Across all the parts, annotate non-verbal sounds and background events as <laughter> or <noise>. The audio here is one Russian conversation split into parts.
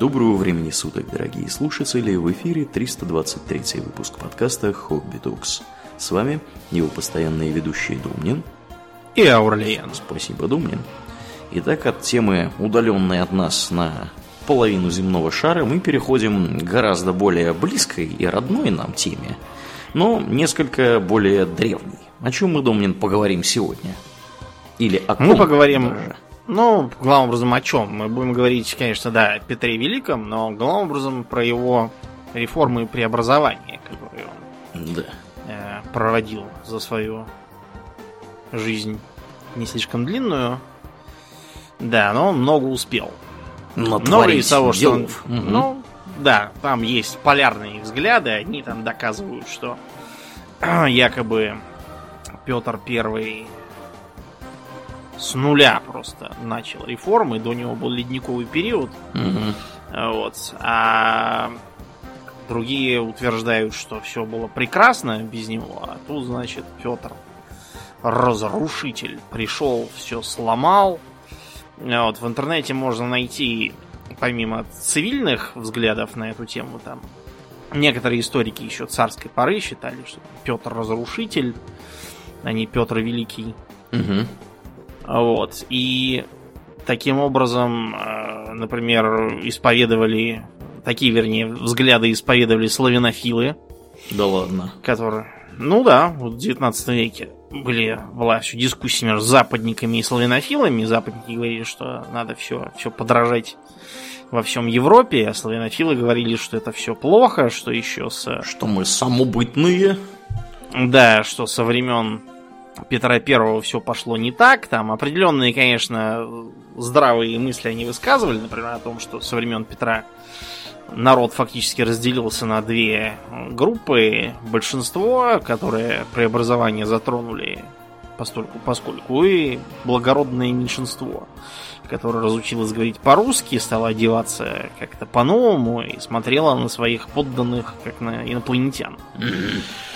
Доброго времени суток, дорогие слушатели! В эфире 323 выпуск подкаста «Хобби Токс». С вами его постоянные ведущие Думнин и Аурлиен. Спасибо, Думнин. Итак, от темы, удаленной от нас на половину земного шара, мы переходим к гораздо более близкой и родной нам теме, но несколько более древней. О чем мы, Думнин, поговорим сегодня? Или о ком Мы поговорим... Даже? Ну, главным образом о чем? Мы будем говорить, конечно, да, о Петре Великом, но главным образом про его реформы и преобразования, которые он да. э, проводил за свою жизнь не слишком длинную. Да, но он много успел. Много из того, что он... Угу. Ну, да, там есть полярные взгляды, они там доказывают, что <clears throat> якобы Петр Первый с нуля просто начал реформы. До него был ледниковый период. Угу. Вот. А другие утверждают, что все было прекрасно без него. А тут, значит, Петр разрушитель пришел, все сломал. Вот, в интернете можно найти, помимо цивильных взглядов на эту тему, там некоторые историки еще царской поры считали, что Петр разрушитель, а не Петр Великий. Угу. Вот. И таким образом, э, например, исповедовали, такие, вернее, взгляды исповедовали славянофилы. Да ладно. Которые, ну да, в 19 веке были, была еще дискуссия между западниками и славянофилами. Западники говорили, что надо все, все подражать во всем Европе, а славянофилы говорили, что это все плохо, что еще с... Что мы самобытные. Да, что со времен Петра Первого все пошло не так. Там определенные, конечно, здравые мысли они высказывали, например, о том, что со времен Петра народ фактически разделился на две группы. Большинство, которые преобразование затронули постольку, поскольку, и благородное меньшинство, которое разучилось говорить по-русски, стало одеваться как-то по-новому и смотрело на своих подданных как на инопланетян. <laughs>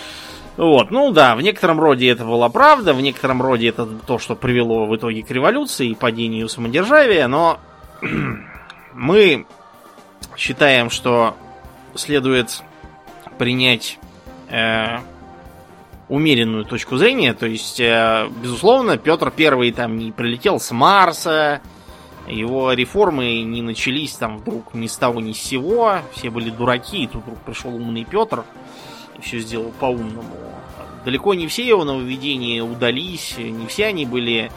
Вот, ну да, в некотором роде это была правда, в некотором роде это то, что привело в итоге к революции и падению самодержавия, но <clears throat> мы считаем, что следует принять э, умеренную точку зрения, то есть, э, безусловно, Петр Первый там не прилетел с Марса, его реформы не начались там вдруг ни с того ни с сего, все были дураки, и тут вдруг пришел умный Петр все сделал по-умному. Далеко не все его нововведения удались, не все они были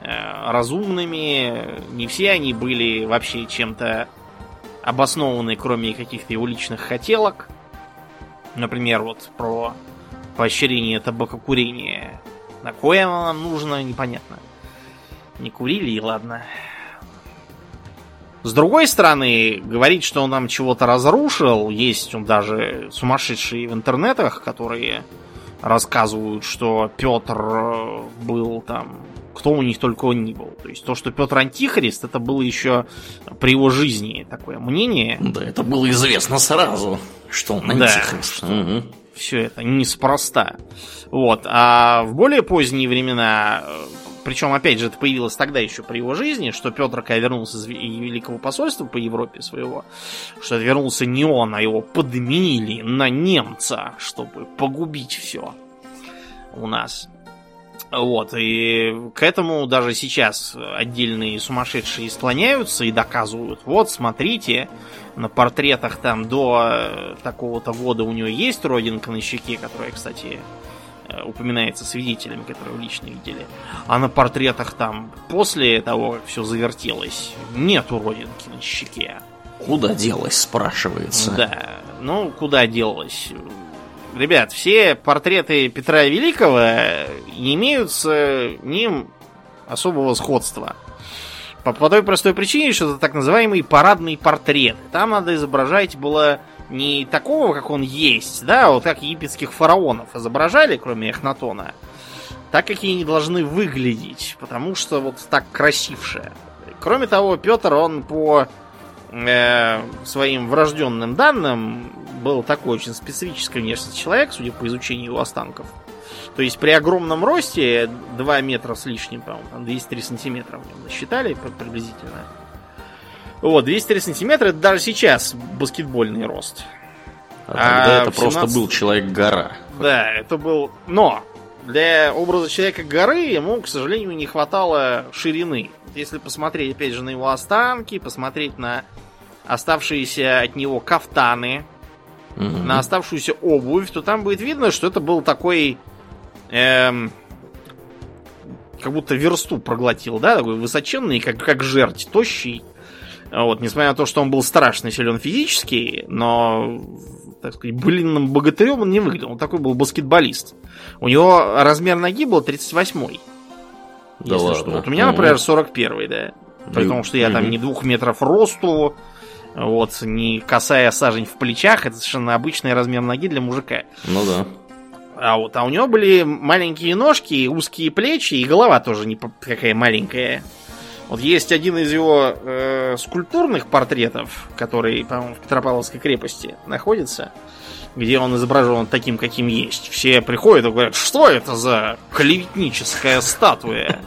э, разумными, не все они были вообще чем-то обоснованы, кроме каких-то его личных хотелок. Например, вот про поощрение табакокурения. На кое оно нам нужно, непонятно. Не курили, и ладно. С другой стороны, говорить, что он нам чего-то разрушил, есть он даже сумасшедшие в интернетах, которые рассказывают, что Петр э, был там, кто у них только он не был. То есть то, что Петр Антихрист, это было еще при его жизни такое мнение. Да, это было известно сразу, что он Антихрист. Да, угу. Все это неспроста. Вот. А в более поздние времена э, причем, опять же, это появилось тогда еще при его жизни, что Петр, когда вернулся из Великого посольства по Европе своего, что вернулся не он, а его подменили на немца, чтобы погубить все у нас. Вот, и к этому даже сейчас отдельные сумасшедшие склоняются и доказывают. Вот, смотрите, на портретах там до такого-то года у него есть родинка на щеке, которая, кстати, Э, упоминается свидетелями, которые лично видели. А на портретах там, после того, как все завертелось, нету родинки на щеке. Куда делась, спрашивается. Да, ну, куда делась? Ребят, все портреты Петра Великого не имеют с ним особого сходства. По, по той простой причине, что это так называемый парадный портрет. Там надо изображать было не такого, как он есть, да, вот как египетских фараонов изображали, кроме Эхнатона, так, какие они должны выглядеть, потому что вот так красивше. Кроме того, Петр, он по э, своим врожденным данным был такой очень специфический внешний человек, судя по изучению его останков. То есть при огромном росте, 2 метра с лишним, по-моему, там 203 сантиметра в нем насчитали приблизительно. Вот, 203 сантиметра это даже сейчас баскетбольный рост. А тогда А это в просто 17 был человек-гора. Да, это был... Но для образа человека-горы ему, к сожалению, не хватало ширины. Если посмотреть, опять же, на его останки, посмотреть на оставшиеся от него кафтаны, Мгм. на оставшуюся обувь, то там будет видно, что это был такой... эм, как будто версту проглотил, да, такой высоченный, как, как жерть, тощий. Вот, несмотря на то, что он был страшно силен физически, но, так сказать, былинным богатырем он не выглядел. Он такой был баскетболист. У него размер ноги был 38-й. Да если ладно. что. Вот у меня, например, 41 да. При том, что я там не двух метров росту, вот, не касая сажень в плечах, это совершенно обычный размер ноги для мужика. Ну да. А вот, а у него были маленькие ножки, узкие плечи, и голова тоже не какая маленькая. Вот есть один из его э, скульптурных портретов, который, по-моему, в Петропавловской крепости находится, где он изображен таким, каким есть. Все приходят и говорят, что это за клеветническая статуя?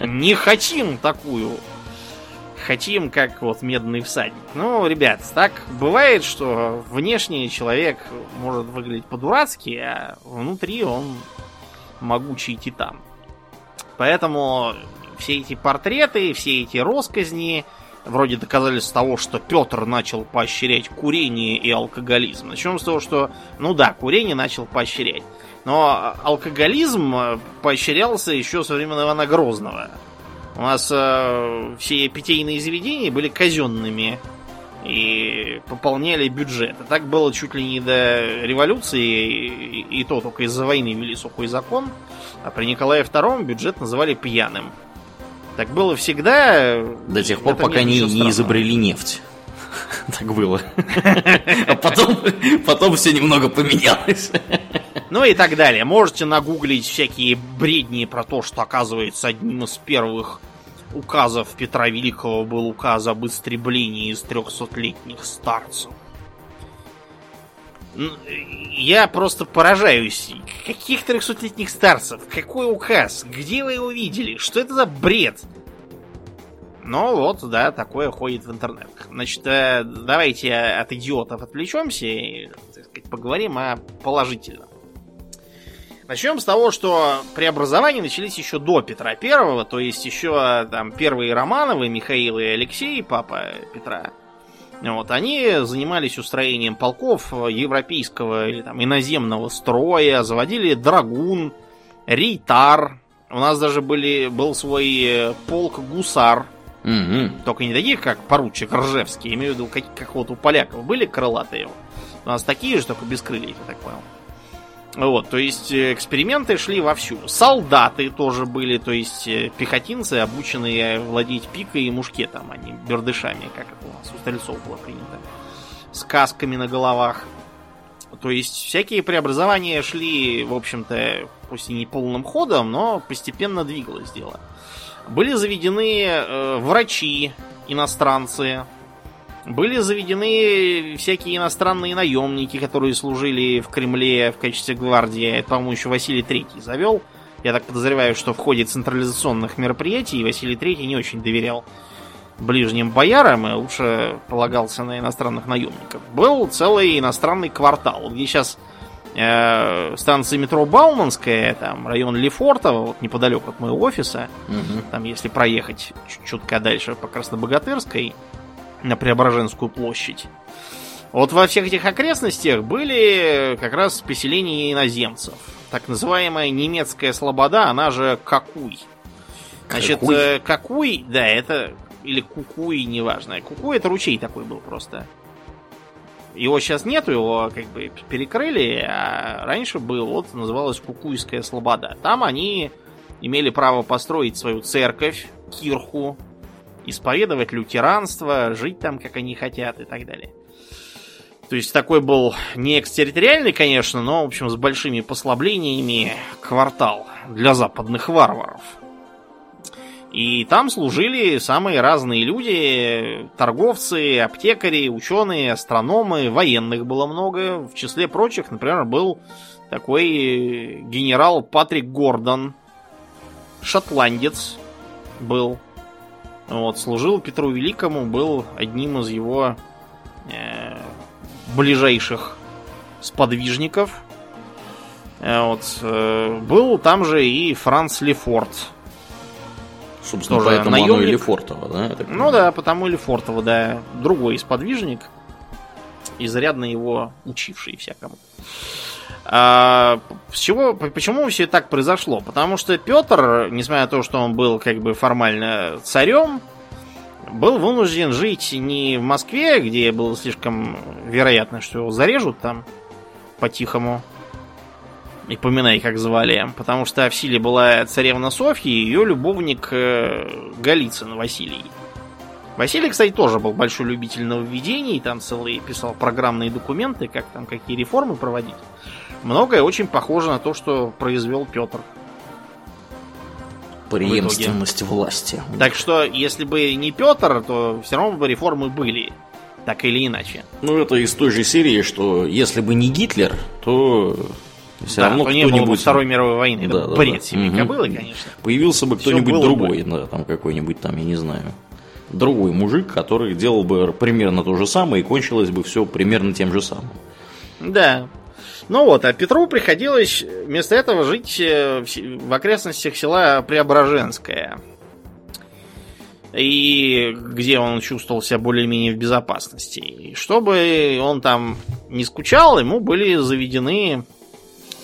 Не хотим такую. Хотим, как вот медный всадник. Ну, ребят, так бывает, что внешне человек может выглядеть по-дурацки, а внутри он могучий титан. Поэтому все эти портреты, все эти росказни вроде доказательств того, что Петр начал поощрять курение и алкоголизм. Начнем с того, что, ну да, курение начал поощрять. Но алкоголизм э, поощрялся еще со времен Ивана Грозного. У нас э, все питейные заведения были казенными и пополняли бюджет. И так было чуть ли не до революции, и, и то только из-за войны ввели сухой закон. А при Николае II бюджет называли пьяным. Так было всегда. До тех пор, пока не, не изобрели нефть. <laughs> Так было. А потом, потом все немного поменялось. Ну и так далее. Можете нагуглить всякие бредни про то, что, оказывается, одним из первых указов Петра Великого был указ об истреблении из трехсотлетних старцев. Н- Я просто поражаюсь. Каких трехсотлетних старцев? Какой указ? Где вы его видели? Что это за бред? Ну вот, да, такое ходит в интернет. Значит, э, давайте от идиотов отвлечемся и, сказать, поговорим о положительном. Начнем с того, что преобразования начались еще до Петра Первого, то есть еще там первые Романовы, Михаил и Алексей, папа Петра. Вот, они занимались устроением полков европейского или там иноземного строя, заводили драгун, рейтар. У нас даже были, был свой э, полк гусар, Мгм. только не таких, как поручик Ржевский, имею в виду, как, как вот у поляков были крылатые. У нас такие же, только без крыльев, я так понял. Вот, то есть э, эксперименты шли вовсю. Солдаты тоже были, то есть э, пехотинцы, обученные владеть пикой и мушкетом, а не бердышами, как это у нас у стрельцов было принято. С касками на головах. То есть всякие преобразования шли, в общем-то, пусть и не полным ходом, но постепенно двигалось дело. Были заведены э, врачи, иностранцы. Были заведены всякие иностранные наемники, которые служили в Кремле в качестве гвардии. Это, по-моему, еще Василий Третий завел. Я так подозреваю, что в ходе централизационных мероприятий Василий Третий не очень доверял ближним боярам и лучше полагался на иностранных наемников. Был целый иностранный квартал, где сейчас э, станция метро Бауманская, там район Лефортово, вот неподалеку от моего офиса, Мгм. там если проехать чуть- чутка дальше по Краснобогатырской на Преображенскую площадь. Вот во всех этих окрестностях были как раз поселения иноземцев. Так называемая немецкая слобода, она же Какуй. Значит, Какуй? э, Какуй, да, это или Кукуй, неважно. Кукуй это ручей такой был просто. Его сейчас нету, его как бы перекрыли, а раньше был, вот называлась Кукуйская слобода. Там они имели право построить свою церковь, кирху, исповедовать лютеранство, жить там, как они хотят и так далее. То есть такой был не экстерриториальный, конечно, но, в общем, с большими послаблениями квартал для западных варваров. И там служили самые разные люди, торговцы, аптекари, ученые, астрономы, военных было много. В числе прочих, например, был такой генерал Патрик Гордон, шотландец был. Вот, служил Петру Великому, был одним из его э, ближайших сподвижников. Э, вот, э, был там же и Франц Лефорт. Собственно, Тоже поэтому оно и наемник. Лефортово, да? Ну да, потому и Лефортово, да. Другой сподвижник. Изрядно его учивший всякому. А, с чего, почему все так произошло? Потому что Петр, несмотря на то, что он был как бы формально царем, был вынужден жить не в Москве, где было слишком вероятно, что его зарежут там по-тихому. И поминай, как звали. Потому что в силе была царевна Софья и ее любовник э, Голицын Василий. Василий, кстати, тоже был большой любитель нововведений, там целые писал программные документы, как там какие реформы проводить. Многое очень похоже на то, что произвел Петр. Преемственность власти. Так что, если бы не Петр, то все равно бы реформы были. Так или иначе. Ну, это из той же серии, что если бы не Гитлер, то все Да, равно то не было бы кто-нибудь... Второй мировой войны. Да, Это да, бред да. себе Мгм. кобылы, конечно. Появился бы кто-нибудь другой, да, там какой-нибудь там, я не знаю, другой мужик, который делал бы примерно то же самое, и кончилось бы все примерно тем же самым. Да. Ну вот, а Петру приходилось вместо этого жить э, в окрестностях села Преображенское. И где он чувствовал себя более-менее в безопасности. И чтобы он там не скучал, ему были заведены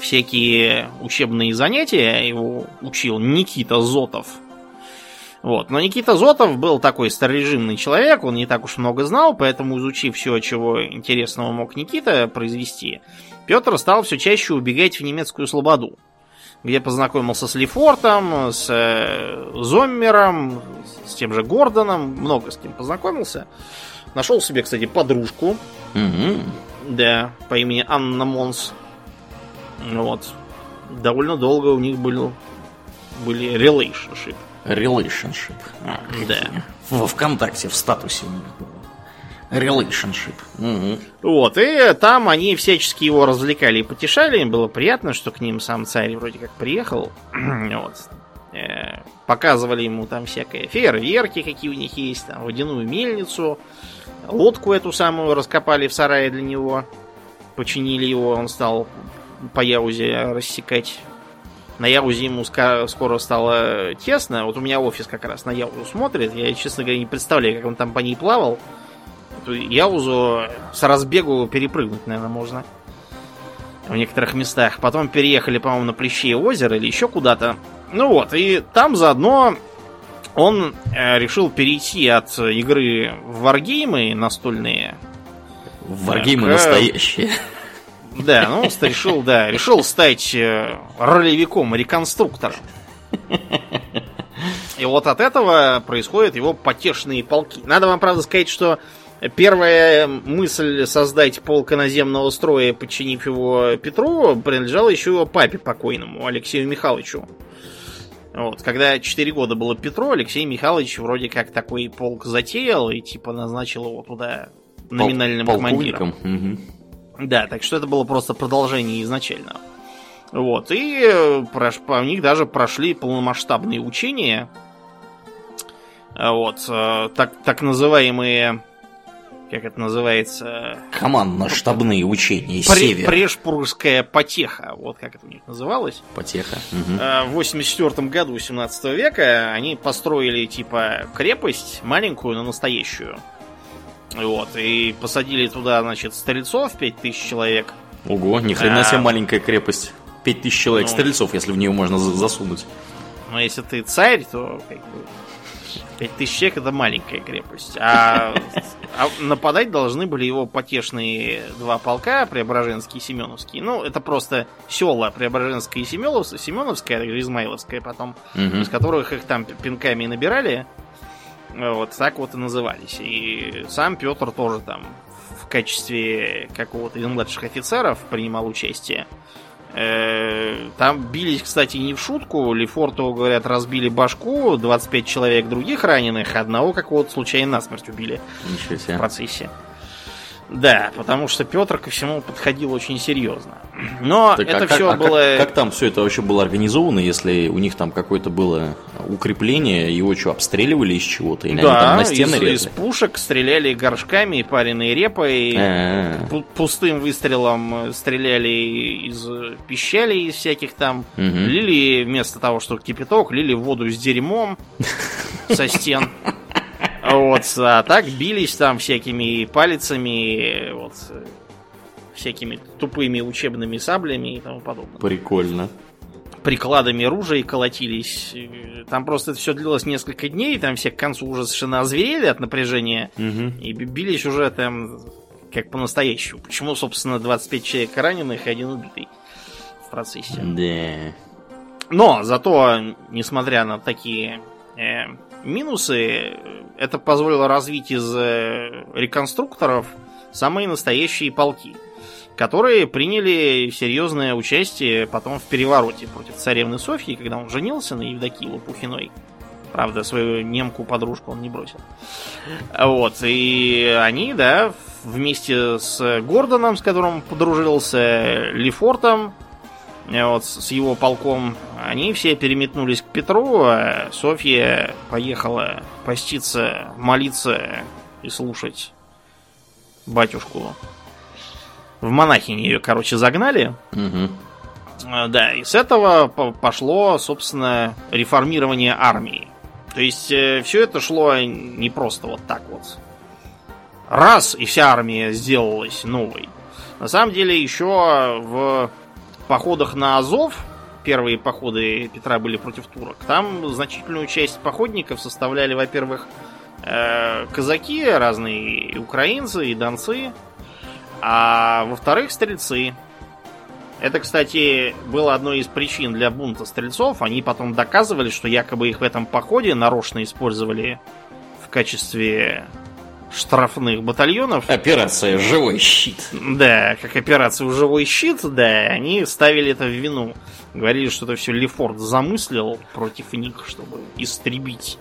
всякие учебные занятия. Его учил Никита Зотов. Вот. Но Никита Зотов был такой старорежимный человек, он не так уж много знал, поэтому изучив все, чего интересного мог Никита произвести, Петр стал все чаще убегать в немецкую слободу, где познакомился с Лефортом, с э, Зоммером, с тем же Гордоном, много с кем познакомился. Нашел себе, кстати, подружку, Мгм. да, по имени Анна Монс. Вот. Довольно долго у них был, были relationship. Relationship. Да. Во ВКонтакте в статусе у них было. Relationship. Мгм. Вот, и там они всячески его развлекали и потешали. Им было приятно, что к ним сам царь вроде как приехал. <clears throat> вот. Э, Показывали ему там всякое фейерверки, какие у них есть, там, водяную мельницу, лодку эту самую раскопали в сарае для него, починили его, он стал по Яузе рассекать. На Яузе ему скоро стало тесно. Вот у меня офис как раз на Яузу смотрит. Я, честно говоря, не представляю, как он там по ней плавал. Эту Яузу с разбегу перепрыгнуть, наверное, можно. В некоторых местах. Потом переехали, по-моему, на Плещее озеро или еще куда-то. Ну вот, и там заодно он э, решил перейти от игры в варгеймы настольные. Варгеймы Так, э, настоящие. Да, ну, ст- решил, да, решил стать э, ролевиком, реконструктором. И вот от этого происходят его потешные полки. Надо вам, правда, сказать, что первая мысль создать полк иноземного строя, подчинив его Петру, принадлежала еще его папе покойному, Алексею Михайловичу. Вот, когда 4 года было Петру, Алексей Михайлович вроде как такой полк затеял и типа назначил его туда номинальным Пол- командиром. Да, так что это было просто продолжение изначального. Вот, и прош- по них даже прошли полномасштабные учения. Вот, э, так, так называемые, как это называется, Командно-штабные учения. пре- Север. Прешпургская потеха, вот как это у них называлось. Потеха. Э, В 84 году 17 века они построили типа крепость маленькую, но настоящую. Вот, и посадили туда, значит, стрельцов 5000 человек. Ого, ни хрена А. себе маленькая крепость. Пять тысяч человек Ну. стрельцов, если в нее можно за- засунуть. Но если ты царь, то как бы 5000 человек это маленькая крепость. А, а нападать должны были его потешные два полка, Преображенский и Семеновский. Ну, это просто села Преображенское и Семенов- Семеновское, а также Измайловское потом, Мгм. из которых их там пинками набирали. Вот так вот и назывались. И сам Петр тоже там в качестве какого-то из младших офицеров принимал участие. Э, Там бились, кстати, не в шутку. Лефорту, говорят, разбили башку, 25 человек других раненых, одного какого-то случайно насмерть убили Ничего в себе. процессе. Да, потому что Петр ко всему подходил очень серьезно. Но Так, это а как- все а как- было... Как, там все это вообще было организовано, если у них там какое-то было укрепление, его что, обстреливали из чего-то? Или они да, там на стены из, из пушек стреляли горшками, пареной репой, А, пу- пустым выстрелом стреляли из пищалей, из всяких там. Мгм. Лили вместо того, что кипяток, лили воду с дерьмом <laughs> со стен. Вот, а так бились там всякими палицами, вот, всякими тупыми учебными саблями и тому подобное. Прикольно. Прикладами ружей колотились. Там просто это все длилось несколько дней, там все к концу уже совершенно озверели от напряжения. Мгм. И би- бились уже там как по-настоящему. Почему, собственно, 25 человек раненых и один убитый в процессе. Да. Но зато, несмотря на такие э, минусы, это позволило развить из э, реконструкторов самые настоящие полки, которые приняли серьезное участие потом в перевороте против царевны Софьи, когда он женился на Евдокии Лопухиной. Правда, свою немку подружку он не бросил. Вот, и они, да, вместе с Гордоном, с которым подружился, Лефортом, вот, с его полком, они все переметнулись к Петру, а Софья поехала поститься, молиться и слушать батюшку. В монахини ее, короче, загнали. А, Да, и с этого по- пошло, собственно, реформирование армии. То есть все это шло не просто вот так вот. Раз, и вся армия сделалась новой. На самом деле, еще в походах на Азов, первые походы Петра были против турок, там значительную часть походников составляли, во-первых, э, казаки разные, и украинцы, и донцы, а во-вторых, стрельцы. Это, кстати, было одной из причин для бунта стрельцов. Они потом доказывали, что якобы их в этом походе нарочно использовали в качестве штрафных батальонов. Операция «Живой щит». Да, как операцию «Живой щит», да, они ставили это в вину. Говорили, что это все Лефорт замыслил против них, чтобы истребить.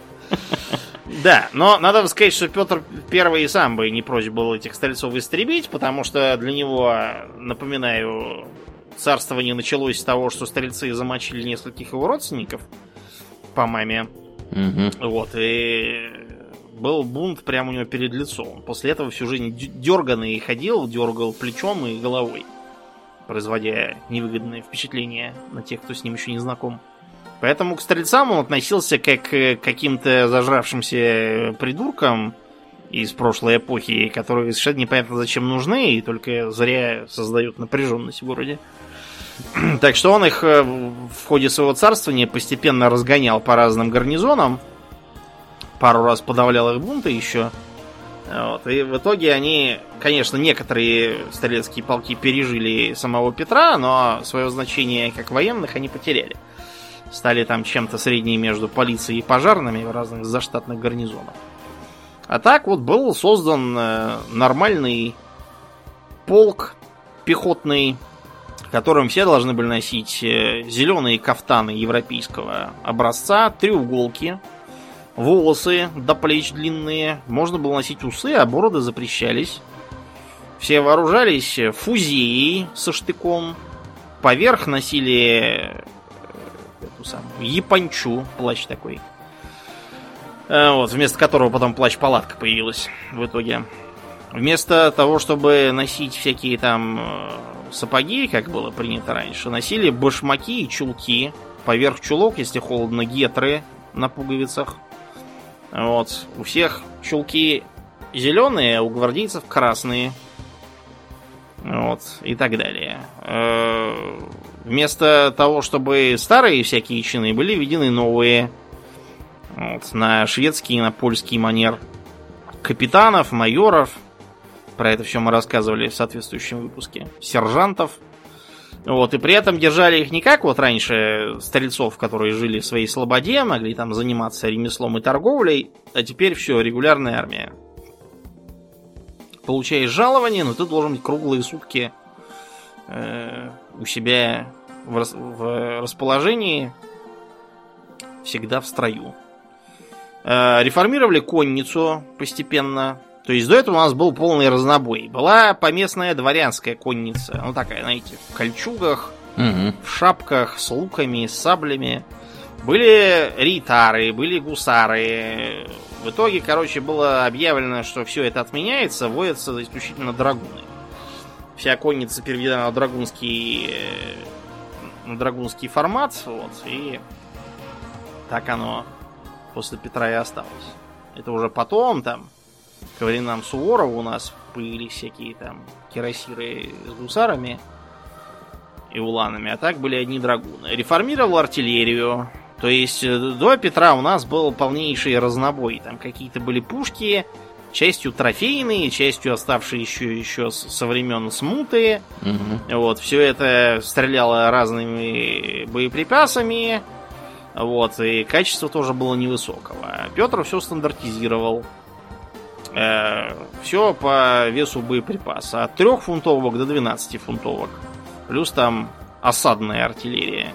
Да, но надо сказать, что Петр Первый и сам бы не прочь был этих стрельцов истребить, потому что для него, напоминаю, царствование началось с того, что стрельцы замочили нескольких его родственников по маме. Мгм. Вот, и был бунт прямо у него перед лицом. После этого всю жизнь дерганный ходил, дергал плечом и головой, производя невыгодное впечатление на тех, кто с ним еще не знаком. Поэтому к стрельцам он относился как к каким-то зажравшимся придуркам из прошлой эпохи, которые совершенно непонятно зачем нужны и только зря создают напряженность в городе. Так что он их э, в ходе своего царствования постепенно разгонял по разным гарнизонам. Пару раз подавлял их бунты еще. Вот. И в итоге они, конечно, некоторые стрелецкие полки пережили самого Петра, но свое значение как военных они потеряли. Стали там чем-то средней между полицией и пожарными в разных заштатных гарнизонах. А так вот был создан э, нормальный полк пехотный, в котором все должны были носить э, зеленые кафтаны европейского образца, треуголки, волосы до плеч длинные, можно было носить усы, а бороды запрещались. Все вооружались фузеей со штыком, поверх носили э, эту самую япончу, плащ такой. Э, Вот, вместо которого потом плащ-палатка появилась в итоге. Вместо того, чтобы носить всякие там э, сапоги, как было принято раньше, носили башмаки и чулки. Поверх чулок, если холодно, гетры на пуговицах. Вот. У всех чулки зеленые, а у гвардейцев красные. Вот. И так далее. Э, Вместо того, чтобы старые всякие чины, были введены новые. Вот, на шведский и на польский манер. Капитанов, майоров. Про это все мы рассказывали в соответствующем выпуске. Сержантов. Вот, и при этом держали их не как вот раньше стрельцов, которые жили в своей слободе, могли там заниматься ремеслом и торговлей, а теперь все, регулярная армия. Получаешь жалование, но ты должен быть круглые сутки э, у себя в, рас- в расположении, всегда в строю. Э, реформировали конницу постепенно. То есть до этого у нас был полный разнобой. Была поместная дворянская конница. Ну такая, знаете, в кольчугах, Угу. в шапках, с луками, с саблями. Были рейтары, были гусары. В итоге, короче, было объявлено, что все это отменяется, вводятся исключительно драгуны. Вся конница переведена на драгунский, э, на драгунский формат, вот, и так оно после Петра и осталось. Это уже потом, там, к временам Суворова у нас появились всякие там кирасиры с гусарами и уланами, а так были одни драгуны. Реформировал артиллерию. То есть э, до Петра у нас был полнейший разнобой. Там какие-то были пушки, частью трофейные, частью оставшие еще, еще со времен смуты. Угу. Вот, все это стреляло разными боеприпасами. Вот, и качество тоже было невысокого. Петр все стандартизировал. Все по весу боеприпаса. От 3 фунтовок до 12 фунтовок. Плюс там осадная артиллерия.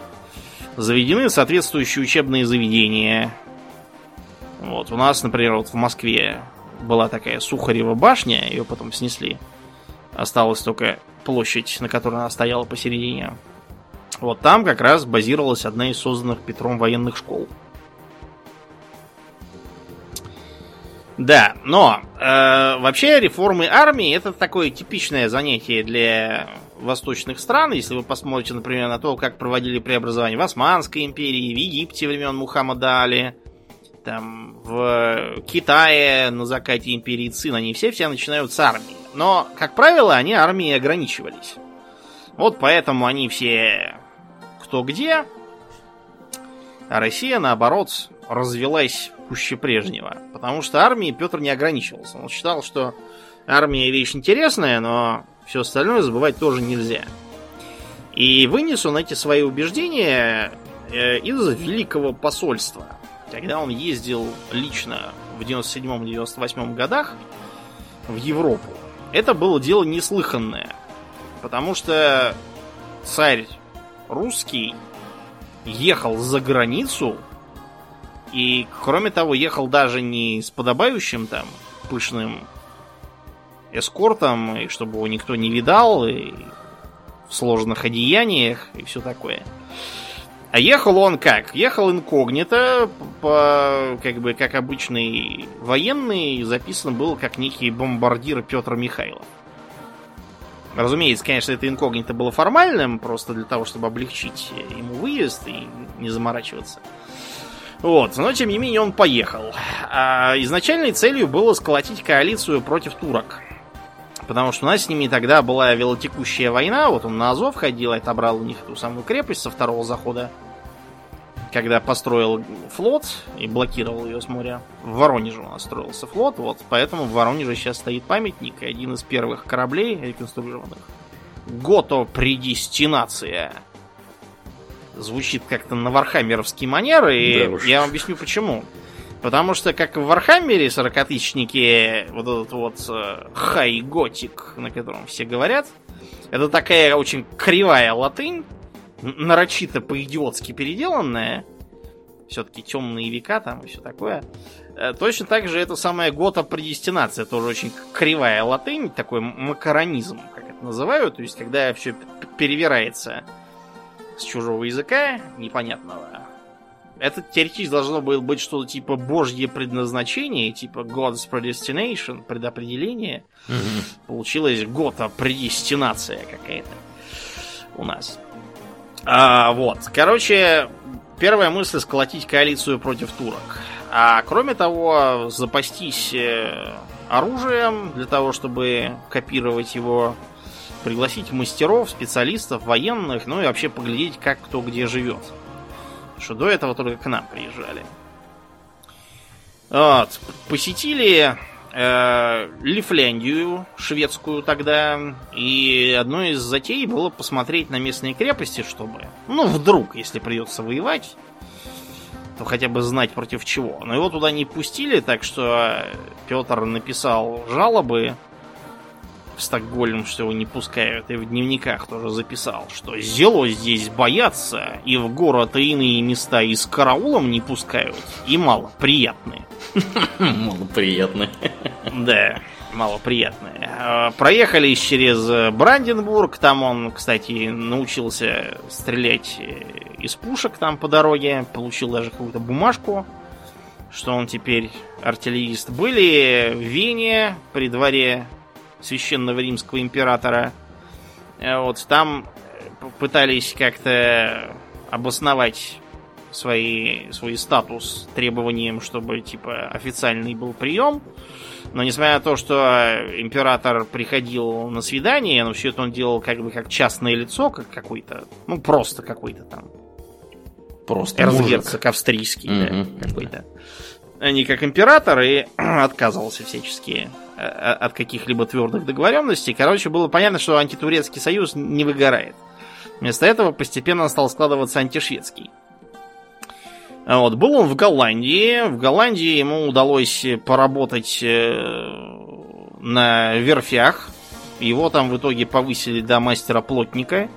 Заведены соответствующие учебные заведения. Вот, у нас, например, вот в Москве была такая Сухарева башня, ее потом снесли. Осталась только площадь, на которой она стояла посередине. Вот там как раз базировалась одна из созданных Петром военных школ. Да, но э, вообще реформы армии это такое типичное занятие для восточных стран. Если вы посмотрите, например, на то, как проводили преобразование в Османской империи, в Египте времен Мухаммада Али, там, в Китае на закате империи Цин, они все все начинают с армии. Но, как правило, они армией ограничивались. Вот поэтому они все кто где, а Россия, наоборот, развелась пуще прежнего. Потому что армией Петр не ограничивался. Он считал, что армия вещь интересная, но все остальное забывать тоже нельзя. И вынес он эти свои убеждения э, из Великого посольства. Когда он ездил лично в 97-98 годах в Европу, это было дело неслыханное. Потому что царь русский ехал за границу и, кроме того, ехал даже не с подобающим там пышным эскортом, и чтобы его никто не видал, и в сложных одеяниях, и все такое. А ехал он как? Ехал инкогнито, по, как бы, как обычный военный, записан был как некий бомбардир Петр Михайлов. Разумеется, конечно, это инкогнито было формальным, просто для того, чтобы облегчить ему выезд и не заморачиваться. Вот, но тем не менее он поехал. А изначальной целью было сколотить коалицию против турок. Потому что у нас с ними тогда была велотекущая война, вот он на Азов ходил, отобрал у них ту самую крепость со второго захода. Когда построил флот и блокировал ее с моря. В Воронеже у нас строился флот, вот поэтому в Воронеже сейчас стоит памятник, один из первых кораблей реконструированных. Гото предестинация. Звучит как-то на вархаммеровский манер, и Да уж. я вам объясню почему. Потому что, как в Вархаммере 40-тысячники, вот этот вот э, High Gothic, на котором все говорят, это такая очень кривая латынь, нарочито по-идиотски переделанная. Все-таки темные века там и все такое. Э, Точно так же это самая Гото Предестинация, тоже очень кривая латынь, такой макаронизм, как это называют, то есть когда все перевирается с чужого языка непонятного. Это теоретически должно было быть что-то типа божье предназначение, типа God's predestination, предопределение. Получилась гота предестинация какая-то у нас. А, вот, короче, первая мысль сколотить коалицию против турок. А кроме того, запастись э, оружием для того, чтобы копировать его, пригласить мастеров, специалистов, военных, ну и вообще поглядеть, как кто где живет. Что до этого только к нам приезжали. Вот, посетили э, Лифляндию, шведскую тогда, и одной из затей было посмотреть на местные крепости, чтобы, ну, вдруг, если придется воевать, то хотя бы знать против чего. Но его туда не пустили, так что Петр написал жалобы в Стокгольм, что его не пускают, и в дневниках тоже записал, что зело здесь боятся, и в город и иные места и с караулом не пускают, и мало приятные. <laughs> Мало приятно. Да, малоприятные. А, Проехали через Бранденбург. Там он, кстати, научился стрелять э, из пушек там по дороге. Получил даже какую-то бумажку, что он теперь артиллерист. Были в Вене при дворе священного римского императора. Э, Вот там пытались как-то обосновать свои, свой статус требованием, чтобы типа официальный был прием. Но несмотря на то, что император приходил на свидание, но все это он делал как бы как частное лицо, как какой-то, ну просто какой-то там Просто эрцгерцог австрийский, Мгм, да, какой-то. А не как император и <clears throat> отказывался всячески э, от каких-либо твердых договоренностей. Короче, было понятно, что антитурецкий союз не выгорает. Вместо этого постепенно стал складываться антишведский. А Вот, был он в Голландии. В Голландии ему удалось поработать э, на верфях. Его там в итоге повысили до мастера-плотника.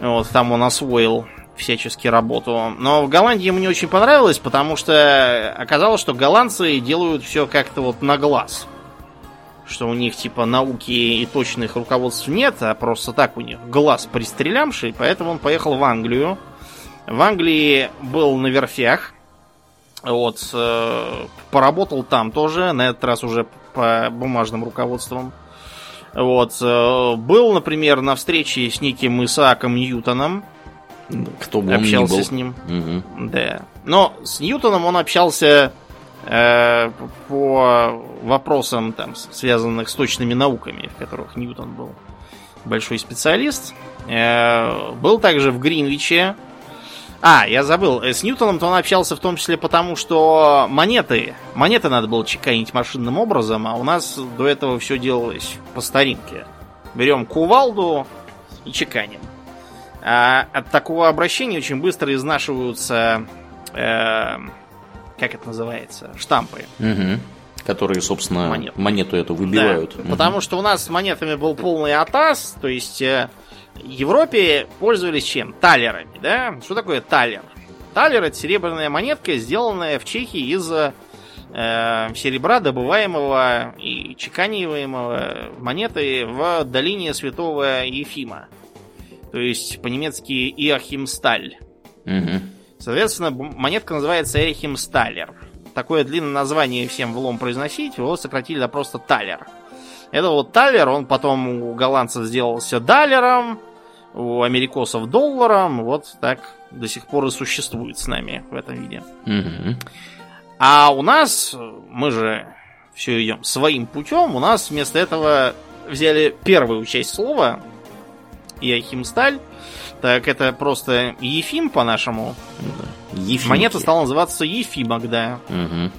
Вот, там он освоил всячески работу. Но в Голландии ему не очень понравилось, потому что оказалось, что голландцы делают все как-то вот на глаз. Что у них типа науки и точных руководств нет, а просто так у них глаз пристрелямший, поэтому он поехал в Англию. В Англии был на верфях. Вот, э, поработал там тоже, на этот раз уже по бумажным руководствам. Вот, э, был, например, на встрече с неким Исааком Ньютоном, Кто бы он ни общался был. с ним. Мгм. Да. Но с Ньютоном он общался э, по вопросам, там, связанных с точными науками, в которых Ньютон был большой специалист. Э, был также в Гринвиче. А, я забыл. э, С Ньютоном-то он общался в том числе потому, что монеты, монеты надо было чеканить машинным образом, а у нас до этого все делалось по старинке. Берем кувалду и чеканим. А от такого обращения очень быстро изнашиваются, э, как это называется, штампы. Мгм. Которые, собственно, Монет. монету эту выбивают. Да, потому что у нас с монетами был полный атас, то есть э, Европе пользовались чем? Талерами, да? Что такое талер? Талер это серебряная монетка, сделанная в Чехии из э, серебра, добываемого и чеканиваемого монеты в долине Святого Ефима. То есть по-немецки Иохимсталь. Мгм. Соответственно, монетка называется Эхимсталер. Такое длинное название всем влом произносить, его сократили до просто Талер. Это вот Талер, он потом у голландцев сделался Далером, у америкосов долларом, вот так до сих пор и существует с нами в этом виде. Мгм. А у нас, мы же все идем своим путем, у нас вместо этого взяли первую часть слова, Иохимсталь, так это просто Ефим по-нашему, Да. Ефимки. Монета стала называться Ефимок, да. Мгм.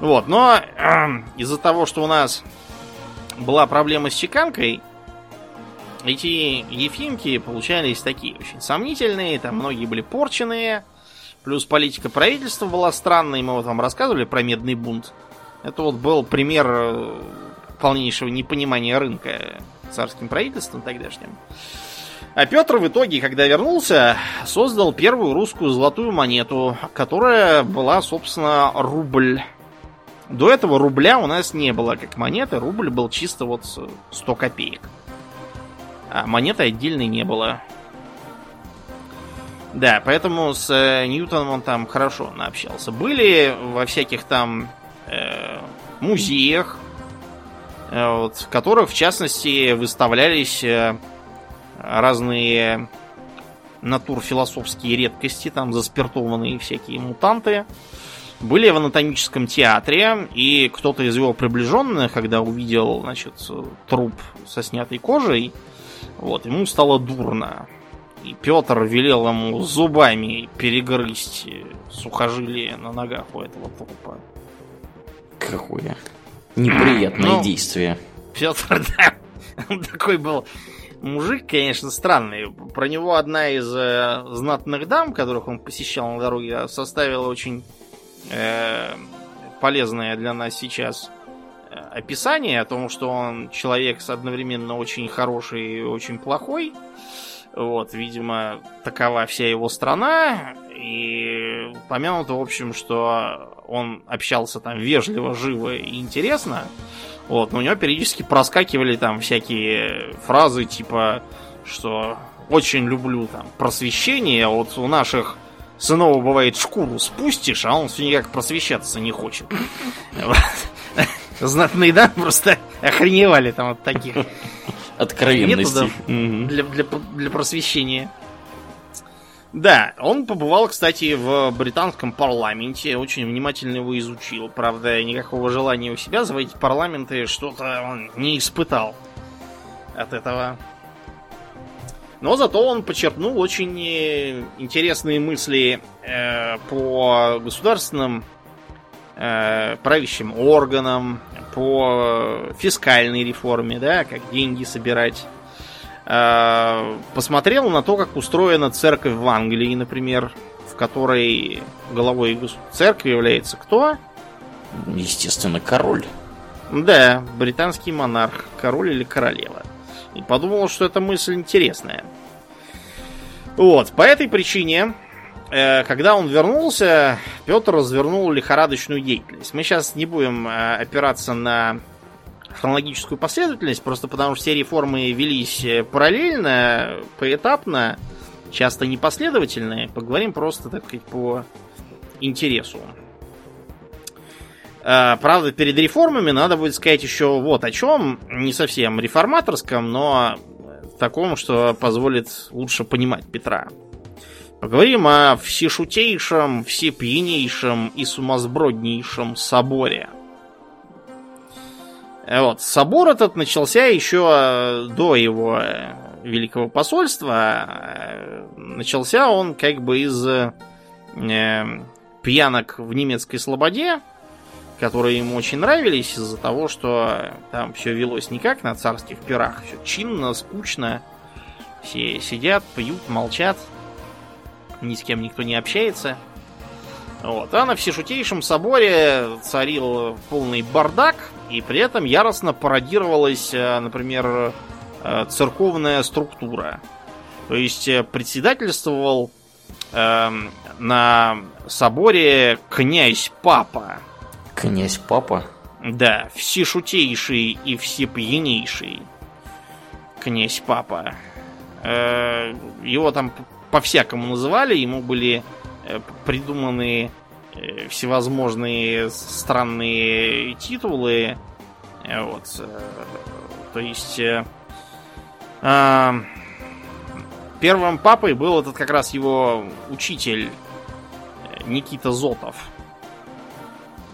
Вот, но эм, из-за того, что у нас была проблема с чеканкой, эти Ефимки получались такие очень сомнительные, там многие были порченные, плюс политика правительства была странной, мы вот вам рассказывали про медный бунт. Это вот был пример э, полнейшего непонимания рынка царским правительством тогдашним. А Петр в итоге, когда вернулся, создал первую русскую золотую монету, которая была, собственно, рубль. До этого рубля у нас не было как монеты, рубль был чисто вот 100 копеек. А монеты отдельной не было. Да, поэтому с э, Ньютоном он там хорошо наобщался. Были во всяких там э, музеях, э, вот, в которых, в частности, выставлялись э, разные натурфилософские редкости, там заспиртованные всякие мутанты. Были в анатомическом театре, и кто-то из его приближенных, когда увидел, значит, труп со снятой кожей, вот, ему стало дурно. И Петр велел ему зубами перегрызть сухожилие на ногах у этого трупа. Какое неприятное Ну, действие. Петр, <laughs> да, он такой был мужик, конечно, странный. Про него одна из э, знатных дам, которых он посещал на дороге, составила очень э, полезное для нас сейчас э, описание о том, что он человек с одновременно очень хороший и очень плохой. Вот, видимо, такова вся его страна. И помянуто, в общем, что он общался там вежливо, живо и интересно. Вот, но у него периодически проскакивали там всякие фразы, типа, что очень люблю там просвещение, а вот у наших сынов бывает шкуру спустишь, а он все никак просвещаться не хочет. <laughs> Знатные, да, просто охреневали там от таких Откровенности. для, для, для просвещения. Да, он побывал, кстати, в британском парламенте, очень внимательно его изучил. Правда, никакого желания у себя заводить парламенты что-то он не испытал от этого. Но зато он почерпнул очень э, интересные мысли э, по государственным э, правящим органам, по фискальной реформе, да, как деньги собирать. Э, посмотрел на то, как устроена церковь в Англии, например, в которой главой церкви является кто? Естественно, король. Да, британский монарх, король или королева. И подумал, что эта мысль интересная. Вот, по этой причине, э, когда он вернулся, Петр развернул лихорадочную деятельность. Мы сейчас не будем э, опираться на хронологическую последовательность, просто потому что все реформы велись э, параллельно, поэтапно, часто непоследовательные. Поговорим просто, так сказать, по интересу. Правда, перед реформами надо будет сказать еще вот о чем, не совсем реформаторском, но таком, что позволит лучше понимать Петра. Поговорим о всешутейшем, всепьянейшем и сумасброднейшем соборе. Вот, собор этот начался еще до его великого посольства. Начался он как бы из э, пьянок в немецкой слободе, которые ему очень нравились из-за того, что там все велось не как на царских пирах, все чинно, скучно. Все сидят, пьют, молчат, ни с кем никто не общается. Вот. А на Всешутейшем соборе царил полный бардак, и при этом яростно пародировалась, э, например, э, церковная структура. То есть э, председательствовал э, на соборе князь Папа, Князь Папа? Да, всешутейший и всепьянейший князь Папа. Э, его там по-всякому называли, ему были придуманы всевозможные странные титулы. Вот. То есть... Первым папой был этот как раз его учитель Никита Зотов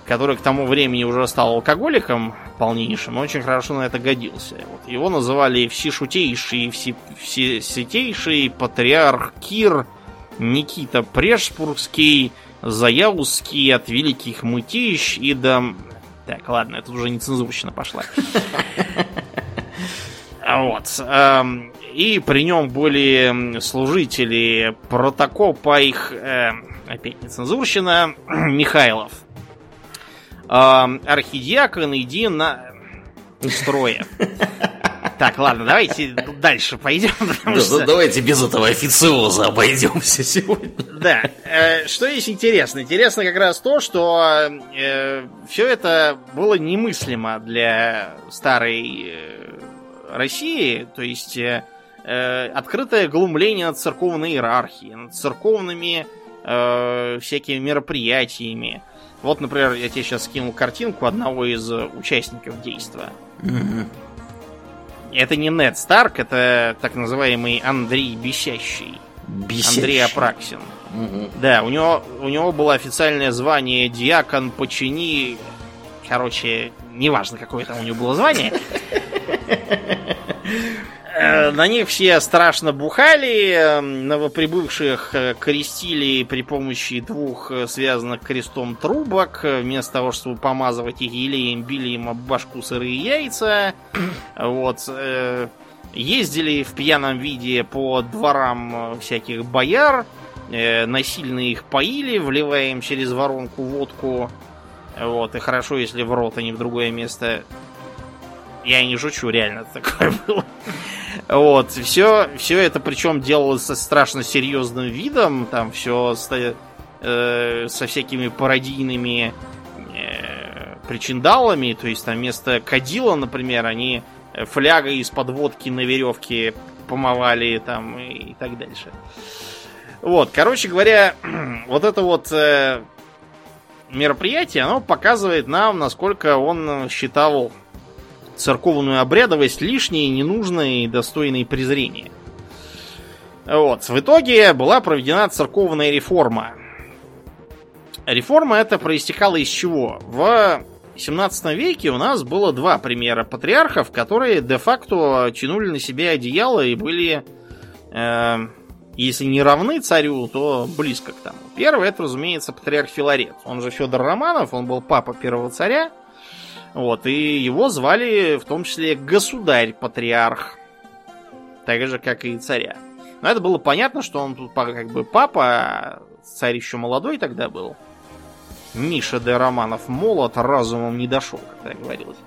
который к тому времени уже стал алкоголиком полнейшим, очень хорошо на это годился. Вот его называли всешутейший, все, всесвятейший патриарх Кир, Никита Прешпургский, Заяузский от великих мытищ и до... Так, ладно, это уже нецензурщина пошла. <laughs> Вот. Эм, и при нем были служители протокопа их, э, опять нецензурщина, <clears throat> Михайлов архидиакон, иди на строя. <laughs> Так, ладно, давайте дальше пойдем. Да, что... Давайте без этого официоза обойдемся сегодня. Да. Э, что есть интересно? Интересно как раз то, что э, все это было немыслимо для старой э, России. То есть э, открытое глумление над церковной иерархией, над церковными всякими мероприятиями. Вот, например, я тебе сейчас скинул картинку одного из участников действия. Угу. Это не Нед Старк, это так называемый Андрей Бесящий. Бесящий. Андрей Апраксин. Угу. Да, у него, у него было официальное звание диакон почини. Короче, неважно, какое там у него было звание. <laughs> Э, на них все страшно бухали, эм, новоприбывших э, крестили при помощи двух э, связанных крестом трубок. Вместо того, чтобы помазывать их елеем, били им об башку сырые яйца. <clears throat> Вот. Ездили в пьяном виде по дворам всяких бояр. Насильно их поили, вливая им через воронку водку. Вот. И хорошо, если в рот, а не в другое место. Я не шучу, реально <laughs> такое было. Вот, все, все это причем делалось со страшно серьезным видом, там все э, со всякими пародийными э, причиндалами. То есть там вместо кадила, например, они флягой из подводки на веревке помывали там и, и так дальше. Вот, короче говоря, <clears throat> вот это вот э, мероприятие, оно показывает нам, насколько он считал церковную обрядовость лишней, ненужной и достойной презрения. Вот. В итоге была проведена церковная реформа. Реформа эта проистекала из чего? В 17 веке у нас было два примера патриархов, которые де-факто тянули на себя одеяло и были, э, если не равны царю, то близко к тому. Первый это, разумеется, патриарх Филарет. Он же Федор Романов, он был папа первого царя. Вот, и его звали в том числе государь-патриарх. Так же, как и царя. Но это было понятно, что он тут как бы папа, а царь еще молодой тогда был. Миша де Романов молод, разумом не дошел, как говорилось.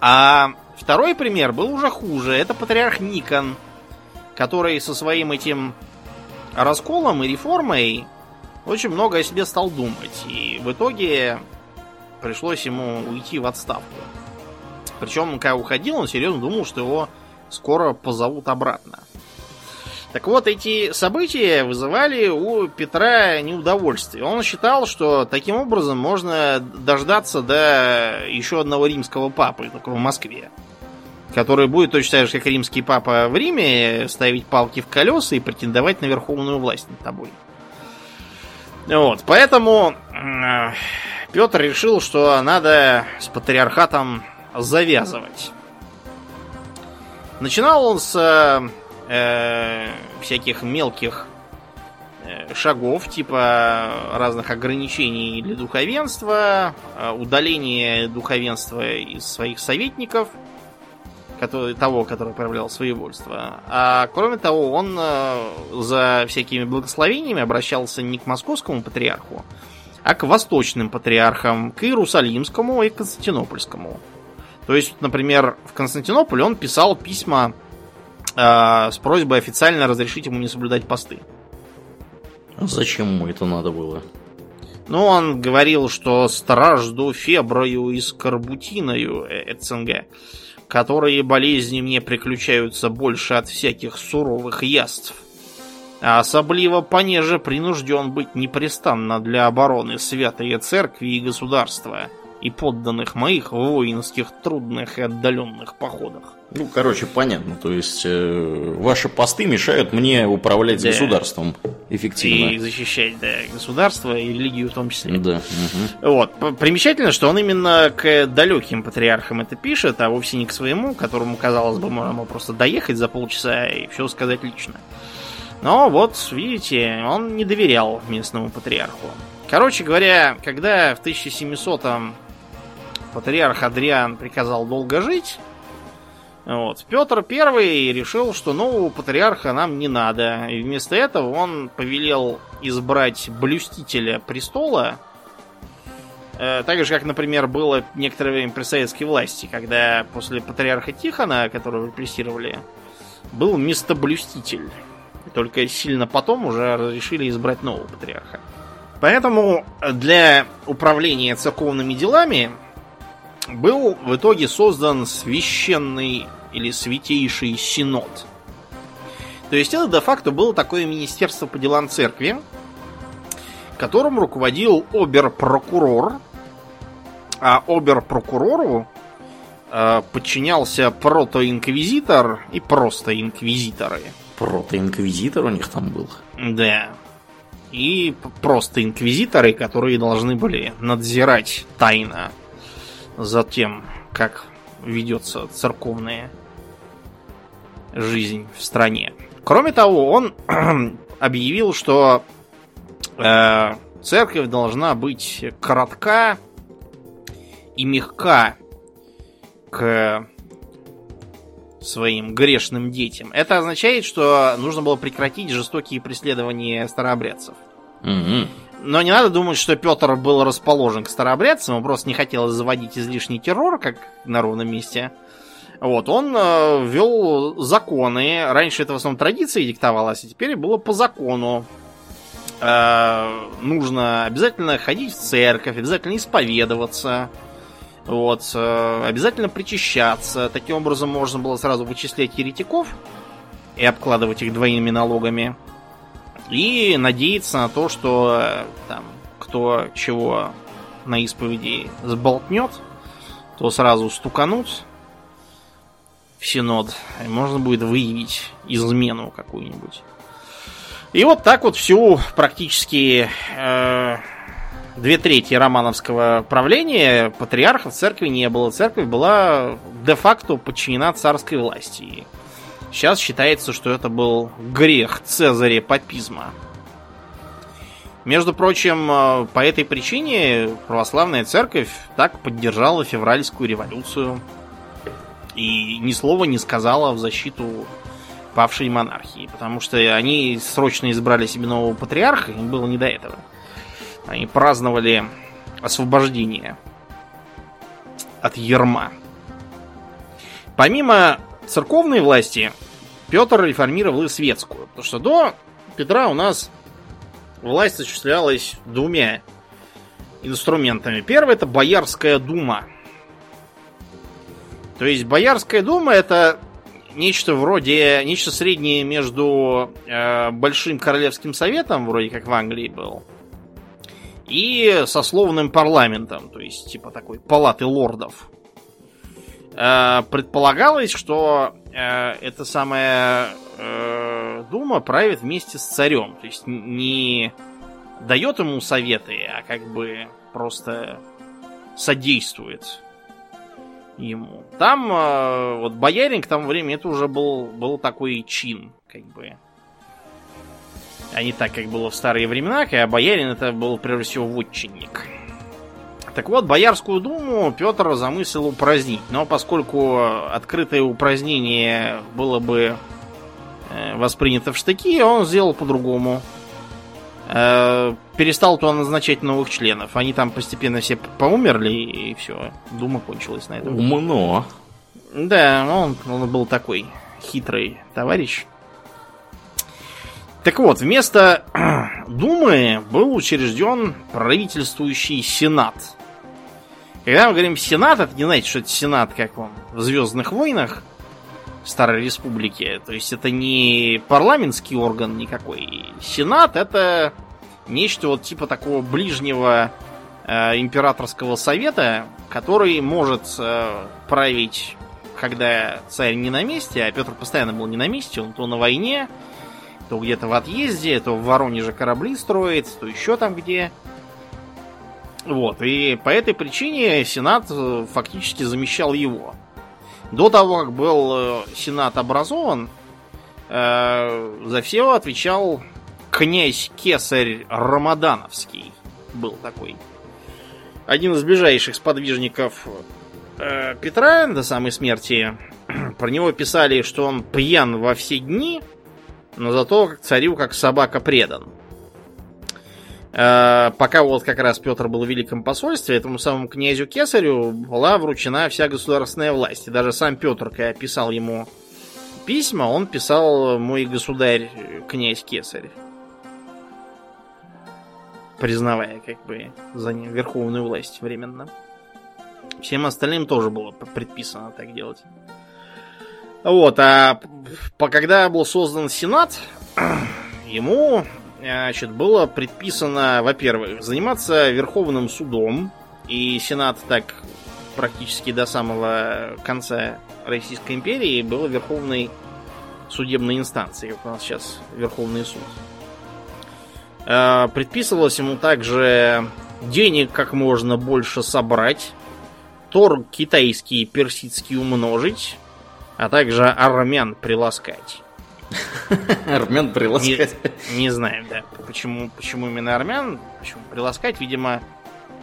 А второй пример был уже хуже. Это патриарх Никон, который со своим этим расколом и реформой очень много о себе стал думать. И в итоге пришлось ему уйти в отставку. Причем, когда уходил, он серьезно думал, что его скоро позовут обратно. Так вот, эти события вызывали у Петра неудовольствие. Он считал, что таким образом можно дождаться до еще одного римского папы, только в Москве. Который будет точно так же, как римский папа в Риме, ставить палки в колеса и претендовать на верховную власть над тобой. Вот, поэтому Петр решил, что надо с патриархатом завязывать. Начинал он с э, всяких мелких э, шагов, типа разных ограничений для духовенства, э, удаления духовенства из своих советников, который, того, который проявлял своевольство. А кроме того, он э, за всякими благословениями обращался не к московскому патриарху, а к восточным патриархам, к Иерусалимскому и Константинопольскому. То есть, например, в Константинополе он писал письма э, с просьбой официально разрешить ему не соблюдать посты. А зачем ему это надо было? Ну, он говорил, что стражду феброю и скорбутиною э, ЭЦНГ, которые болезни мне приключаются больше от всяких суровых яств. А особливо понеже принужден быть непрестанно для обороны святые церкви и государства – и подданных моих в воинских трудных и отдаленных походах. Ну, короче, понятно. То есть, э, ваши посты мешают мне управлять да. государством эффективно. И защищать, да, государство и религию в том числе. Да. Угу. Вот. Примечательно, что он именно к далеким патриархам это пишет, а вовсе не к своему, которому, казалось бы, можно просто доехать за полчаса и все сказать лично. Но вот, видите, он не доверял местному патриарху. Короче говоря, когда в 1700 патриарх Адриан приказал долго жить, вот, Петр I решил, что нового патриарха нам не надо. И вместо этого он повелел избрать блюстителя престола. Э, так же, как, например, было некоторое время при советской власти, когда после патриарха Тихона, которого репрессировали, был местоблюститель. Только сильно потом уже разрешили избрать нового патриарха. Поэтому для управления церковными делами был в итоге создан священный или святейший синод. То есть это де-факто было такое министерство по делам церкви, которым руководил обер-прокурор, а обер-прокурору э, подчинялся протоинквизитор и просто инквизиторы. Протоинквизитор у них там был? Да. И просто инквизиторы, которые должны были надзирать тайно за тем, как ведется церковная жизнь в стране. Кроме того, он <clears throat> объявил, что э, церковь должна быть коротка и мягка к своим грешным детям. Это означает, что нужно было прекратить жестокие преследования старообрядцев. Угу. Но не надо думать, что Петр был расположен к старообрядцам, он просто не хотел заводить излишний террор, как на ровном месте. Вот, он э, ввел законы. Раньше это в основном традиции диктовалось, а теперь было по закону. э, нужно обязательно ходить в церковь, обязательно исповедоваться, вот, э, обязательно причащаться. Таким образом можно было сразу вычислять еретиков и обкладывать их двойными налогами. И надеяться на то, что э, там кто чего на исповеди сболтнет, то сразу стуканут в Синод. И можно будет выявить измену какую-нибудь. И вот так вот всю практически э, две трети романовского правления патриарха в церкви не было. Церковь была де-факто подчинена царской власти. Сейчас считается, что это был грех Цезаря папизма. Между прочим, э, по этой причине православная церковь так поддержала февральскую революцию и ни слова не сказала в защиту павшей монархии, потому что они срочно избрали себе нового патриарха, им было не до этого. Они праздновали освобождение от ерма. Помимо церковной власти, Петр реформировал и светскую. Потому что до Петра у нас власть осуществлялась двумя инструментами. Первый это Боярская дума. То есть Боярская дума это нечто вроде, нечто среднее между э, Большим Королевским Советом, вроде как в Англии был, и сословным парламентом, то есть типа такой палаты лордов. Э, предполагалось, что э, эта самая э, дума правит вместе с царем, то есть не дает ему советы, а как бы просто содействует ему. Там вот боярин к тому времени это уже был, был такой чин, как бы. А не так, как было в старые времена, а боярин это был прежде всего вотчинник. Так вот, Боярскую думу Петр замыслил упразднить. Но поскольку открытое упразднение было бы э, воспринято в штыки, он сделал по-другому. Э, перестал туда назначать новых членов. Они там постепенно все поумерли, и все. Дума кончилась на этом. Умно. Да, он, он был такой хитрый товарищ. Так вот, вместо <clears throat> Думы был учрежден правительствующий Сенат. Когда мы говорим Сенат, это не знаете, что это Сенат, как он в Звездных войнах Старой Республики. То есть это не парламентский орган никакой. Сенат это нечто вот типа такого ближнего э, императорского совета, который может э, править, когда царь не на месте, а Петр постоянно был не на месте, он то на войне, то где-то в отъезде, то в Воронеже корабли строит, то еще там где. Вот, и по этой причине Сенат э, фактически замещал его. До того, как был э, Сенат образован, э, за все отвечал князь Кесарь Рамадановский. Был такой. Один из ближайших сподвижников Петра до самой смерти. <clears throat> Про него писали, что он пьян во все дни, но зато царю как собака предан. Э, пока вот как раз Петр был в Великом посольстве, этому самому князю Кесарю была вручена вся государственная власть. И даже сам Петр, когда писал ему письма, он писал «Мой государь, князь Кесарь». Признавая как бы за верховную власть временно. Всем остальным тоже было предписано так делать. Вот, а когда был создан Сенат, <clears throat> ему значит, было предписано, во-первых, заниматься Верховным судом, и Сенат так практически до самого конца Российской империи был Верховной судебной инстанцией, как у нас сейчас Верховный суд. А, предписывалось ему также денег как можно больше собрать, торг китайский и персидский умножить, а также армян приласкать. <laughs> Армян приласкать. Не, не знаю, да. Почему, почему именно армян? Почему приласкать? Видимо,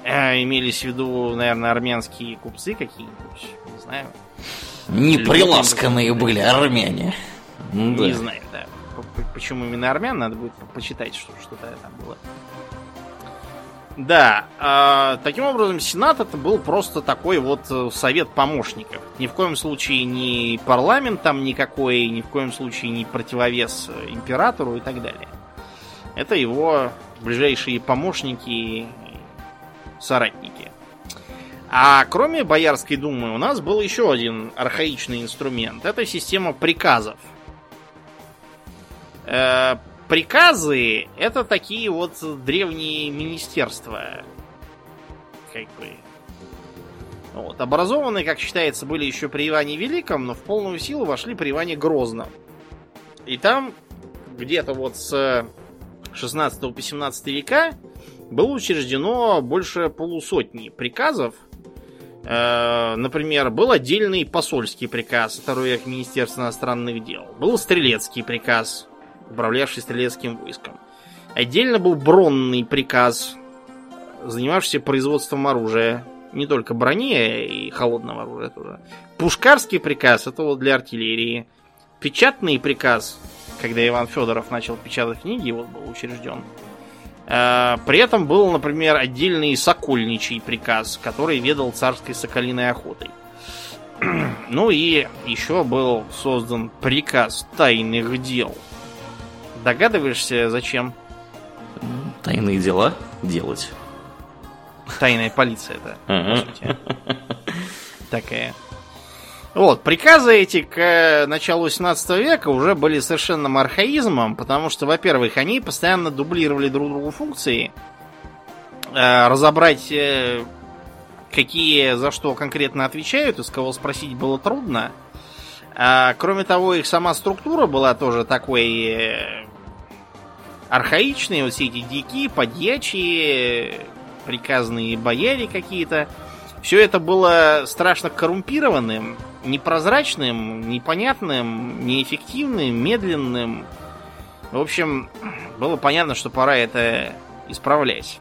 э, имелись в виду, наверное, армянские купцы какие-нибудь. Не знаю. Не приласканные были армяне. Не знаю, да. Почему именно армян, надо будет почитать, что что-то там было. Да, э, таким образом, Сенат это был просто такой вот э, совет помощников. Ни в коем случае не парламент там никакой, ни в коем случае не противовес э, императору и так далее. Это его ближайшие помощники и соратники. А кроме Боярской думы у нас был еще один архаичный инструмент. Это система приказов. Приказы это такие вот древние министерства. Как бы. Вот. Образованные, как считается, были еще при Иване Великом, но в полную силу вошли при Иване Грозном. И там где-то вот с 16 по 17 века было учреждено больше полусотни приказов. Э, например, был отдельный посольский приказ, второй век Министерства иностранных дел. Был стрелецкий приказ, управлявший стрелецким войском. Отдельно был бронный приказ, занимавшийся производством оружия. Не только брони и холодного оружия тоже. Пушкарский приказ, это вот для артиллерии. Печатный приказ, когда Иван Федоров начал печатать книги, вот был учрежден. Э, при этом был, например, отдельный сокольничий приказ, который ведал царской соколиной охотой. <clears throat> Ну и еще был создан приказ тайных дел. Догадываешься, зачем? Тайные дела делать. Тайная полиция сути. Такая. Вот, приказы эти к началу 18 века уже были совершенным архаизмом, потому что, во-первых, они постоянно дублировали друг другу функции. Э, разобрать, э, какие за что конкретно отвечают, из кого спросить было трудно. А, кроме того, их сама структура была тоже такой архаичной. Вот все эти дики, подьячие, приказные бояре какие-то. Все это было страшно коррумпированным, непрозрачным, непонятным, неэффективным, медленным. В общем, было понятно, что пора это исправлять.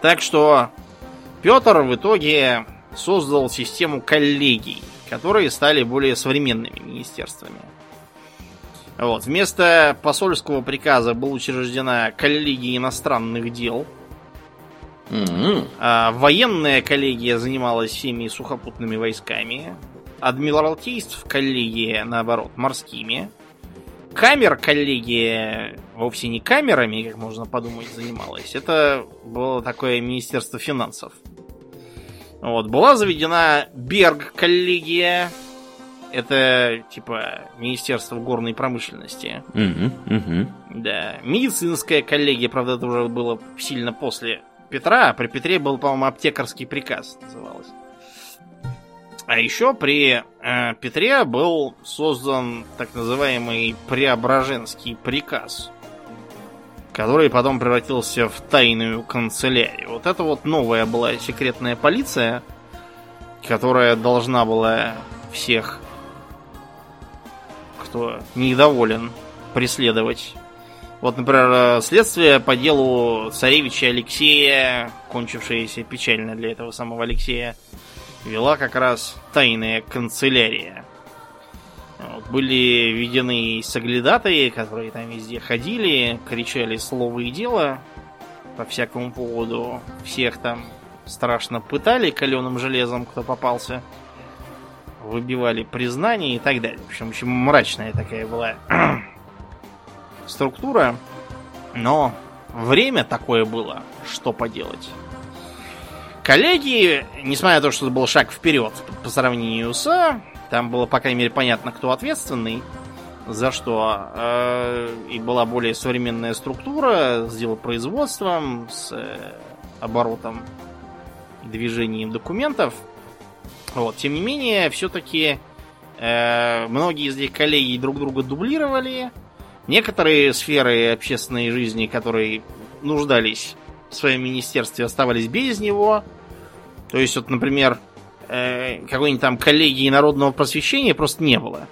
Так что Петр в итоге создал систему коллегий, которые стали более современными министерствами. Вот. Вместо посольского приказа была учреждена коллегия иностранных дел – Mm-hmm. А, военная коллегия занималась всеми сухопутными войсками. Адмиралтейств коллегия, наоборот, морскими. Камер коллегия вовсе не камерами, как можно подумать, занималась. Это было такое министерство финансов. Вот, была заведена Берг коллегия. Это типа Министерство горной промышленности. Mm-hmm. Mm-hmm. Да. Медицинская коллегия, правда, это уже было сильно после Петра, а при Петре был, по-моему, аптекарский приказ называлось. А еще при э, Петре был создан так называемый Преображенский приказ, который потом превратился в тайную канцелярию. Вот это вот новая была секретная полиция, которая должна была всех, кто недоволен, преследовать вот, например, следствие по делу царевича Алексея, кончившееся печально для этого самого Алексея, вела как раз тайная канцелярия. Вот, были введены соглядатые, которые там везде ходили, кричали слово и дело по всякому поводу. Всех там страшно пытали каленым железом, кто попался. Выбивали признание и так далее. В общем, очень мрачная такая была <clears throat> структура, но время такое было, что поделать. Коллеги, несмотря на то, что это был шаг вперед по сравнению с там было, по крайней мере, понятно, кто ответственный за что. Э, и была более современная структура с делопроизводством, с э, оборотом движением документов. Вот. Тем не менее, все-таки э, многие из этих коллеги друг друга дублировали. Некоторые сферы общественной жизни, которые нуждались в своем министерстве, оставались без него. То есть, вот, например, э, какой-нибудь там коллегии народного просвещения просто не было.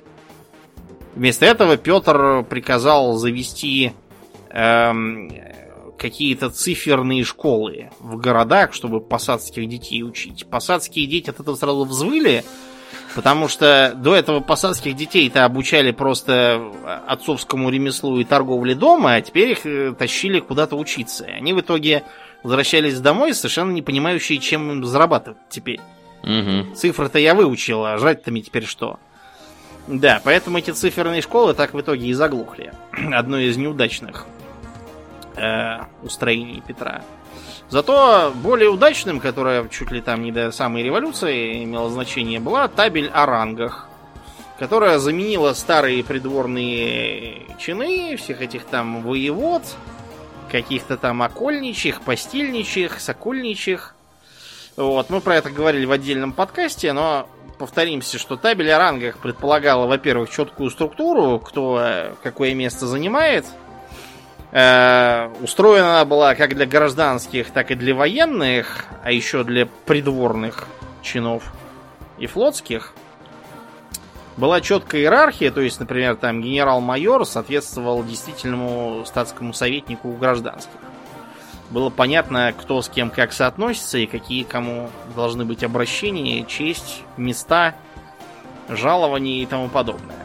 Вместо этого Петр приказал завести э, какие-то циферные школы в городах, чтобы посадских детей учить. Посадские дети от этого сразу взвыли, Потому что до этого посадских детей-то обучали просто отцовскому ремеслу и торговле дома, а теперь их э, тащили куда-то учиться. И они в итоге возвращались домой, совершенно не понимающие, чем им зарабатывать теперь. Угу. Цифры-то я выучил, а жрать-то мне теперь что? Да, поэтому эти циферные школы так в итоге и заглохли. <clears throat> Одно из неудачных э, устроении Петра. Зато более удачным, которое чуть ли там не до самой революции имело значение, была табель о рангах, которая заменила старые придворные чины, всех этих там воевод, каких-то там окольничьих, постельничьих, сокольничьих. Вот, мы про это говорили в отдельном подкасте, но повторимся, что табель о рангах предполагала, во-первых, четкую структуру, кто э, какое место занимает – Э, устроена она была как для гражданских, так и для военных, а еще для придворных чинов и флотских. Была четкая иерархия, то есть, например, там генерал-майор соответствовал действительному статскому советнику у гражданских. Было понятно, кто с кем как соотносится и какие кому должны быть обращения, честь, места, жалования и тому подобное.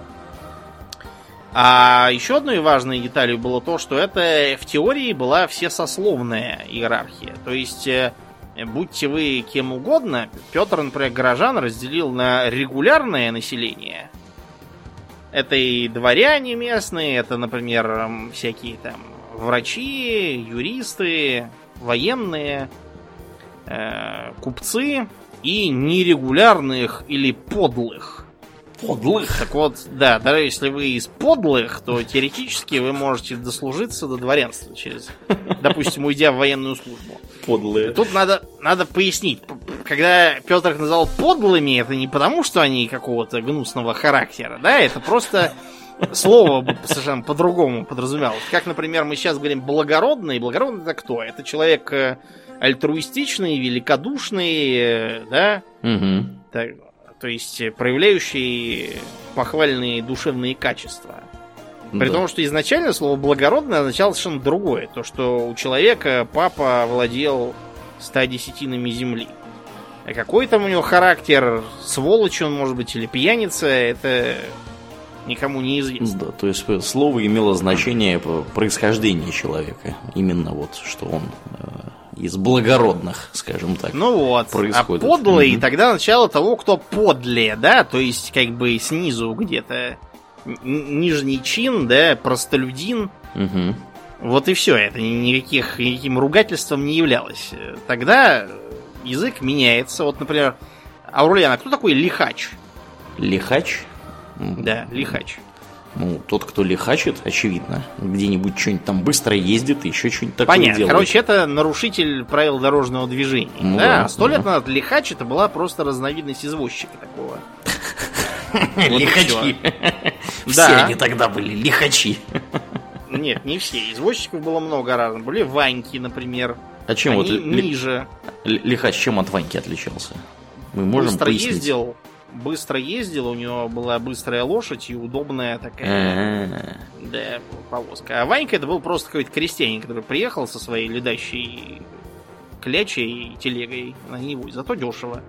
А еще одной важной деталью было то, что это в теории была всесословная иерархия. То есть, э, будьте вы кем угодно, Петр, например, горожан разделил на регулярное население. Это и дворяне местные, это, например, всякие там врачи, юристы, военные, э, купцы и нерегулярных или подлых Подлых. Так вот, да, даже если вы из подлых, то теоретически вы можете дослужиться до дворянства через, допустим, уйдя в военную службу. Подлые. Тут надо, надо пояснить. Когда Петр их назвал подлыми, это не потому, что они какого-то гнусного характера, да, это просто слово совершенно по-другому подразумевалось. Как, например, мы сейчас говорим благородный. Благородный это кто? Это человек э, альтруистичный, великодушный, э, да? Угу. Так, то есть э, проявляющий похвальные душевные качества. При да. том, что изначально слово благородное означало совершенно другое. То, что у человека папа владел ста десятинами земли. А какой там у него характер, сволочь он, может быть, или пьяница, это никому не известно. Да, то есть э, слово имело значение происхождения человека. Именно вот, что он э, из благородных, скажем так. Ну вот, а происходит. а подлый mm-hmm. тогда начало того, кто подле, да, то есть как бы снизу где-то нижний чин, да, простолюдин. Mm-hmm. Вот и все, это никаких, никаким ругательством не являлось. Тогда язык меняется. Вот, например, Аурлиан, а кто такой лихач? Лихач? Да, лихач. Ну, тот, кто лихачит, очевидно, где-нибудь что-нибудь там быстро ездит и еще что-нибудь такое Понятно. делает. Короче, это нарушитель правил дорожного движения. Ну, да, сто да. лет назад лихач это была просто разновидность извозчика такого. <laughs> Лихачи. <laughs> Все они тогда были лихачи. <laughs> Нет, не все. Извозчиков было много разных. Были Ваньки, например. А чем вот ниже? Лихач чем от Ваньки отличался? Мы можем Быстро ездил, быстро ездил, у него была быстрая лошадь и удобная такая да, повозка. А Ванька это был просто какой-то крестьянин, который приехал со своей ледащей клячей и телегой на него, зато дешево.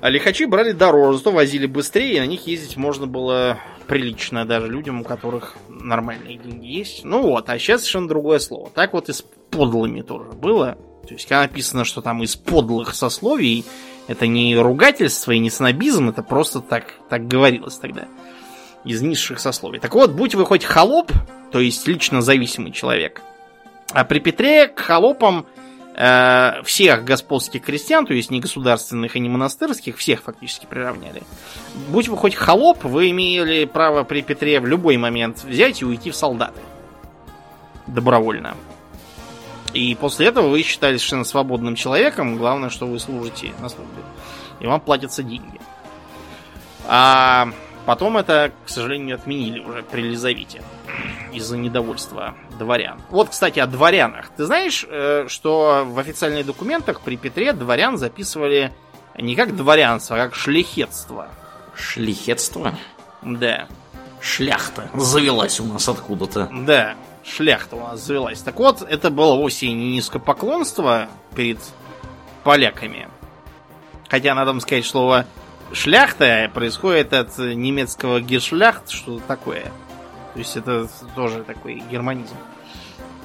А лихачи брали дороже, зато возили быстрее, и на них ездить можно было прилично даже людям, у которых нормальные деньги есть. Ну вот, а сейчас совершенно другое слово. Так вот и с подлыми тоже было. То есть, когда написано, что там из подлых сословий, это не ругательство и не снобизм, это просто так, так говорилось тогда. Из низших сословий. Так вот, будь вы хоть холоп, то есть лично зависимый человек, а при Петре к холопам э, всех господских крестьян, то есть не государственных и не монастырских, всех фактически приравняли. Будь вы хоть холоп, вы имели право при Петре в любой момент взять и уйти в солдаты. Добровольно. И после этого вы считались совершенно свободным человеком. Главное, что вы служите на службе. И вам платятся деньги. А потом это, к сожалению, отменили уже при Лизавите. Из-за недовольства дворян. Вот, кстати, о дворянах. Ты знаешь, э, что в официальных документах при Петре дворян записывали не как дворянство, а как шляхетство. Шлихетство? Да. Шляхта завелась у нас откуда-то. Да шляхта у нас завелась. Так вот, это было вовсе не низкопоклонство перед поляками. Хотя, надо сказать, слово шляхта происходит от немецкого гешляхт, что такое. То есть это тоже такой германизм.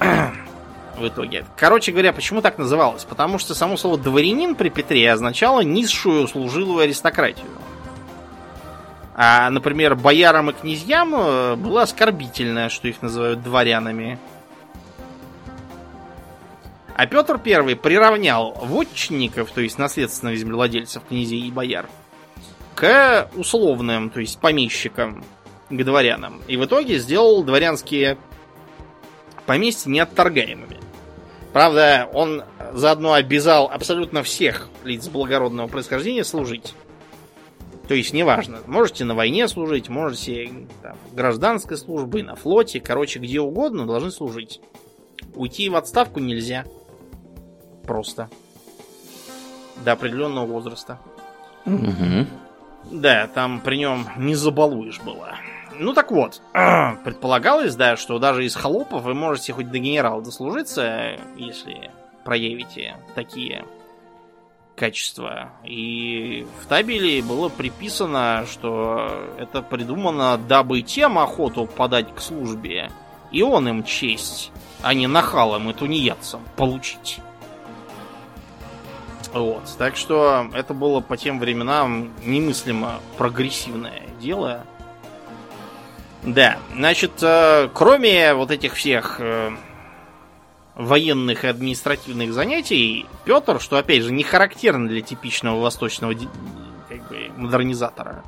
<clears throat> В итоге. Короче говоря, почему так называлось? Потому что само слово дворянин при Петре означало низшую служилую аристократию. А, например, боярам и князьям э, было оскорбительно, что их называют дворянами. А Петр I приравнял вотчинников, то есть наследственных землевладельцев, князей и бояр, к условным, то есть помещикам, к дворянам. И в итоге сделал дворянские поместья неотторгаемыми. Правда, он заодно обязал абсолютно всех лиц благородного происхождения служить. То есть, неважно, можете на войне служить, можете там, гражданской службы, на флоте, короче, где угодно должны служить. Уйти в отставку нельзя. Просто. До определенного возраста. Угу. Да, там при нем не забалуешь было. Ну так вот, <clears throat> предполагалось, да, что даже из холопов вы можете хоть до генерала дослужиться, если проявите такие качества. И в табеле было приписано, что это придумано, дабы тем охоту подать к службе, и он им честь, а не нахалам и тунеядцам получить. Вот. Так что это было по тем временам немыслимо прогрессивное дело. Да, значит, э, кроме вот этих всех э, военных и административных занятий, Петр, что опять же не характерно для типичного восточного как бы, модернизатора,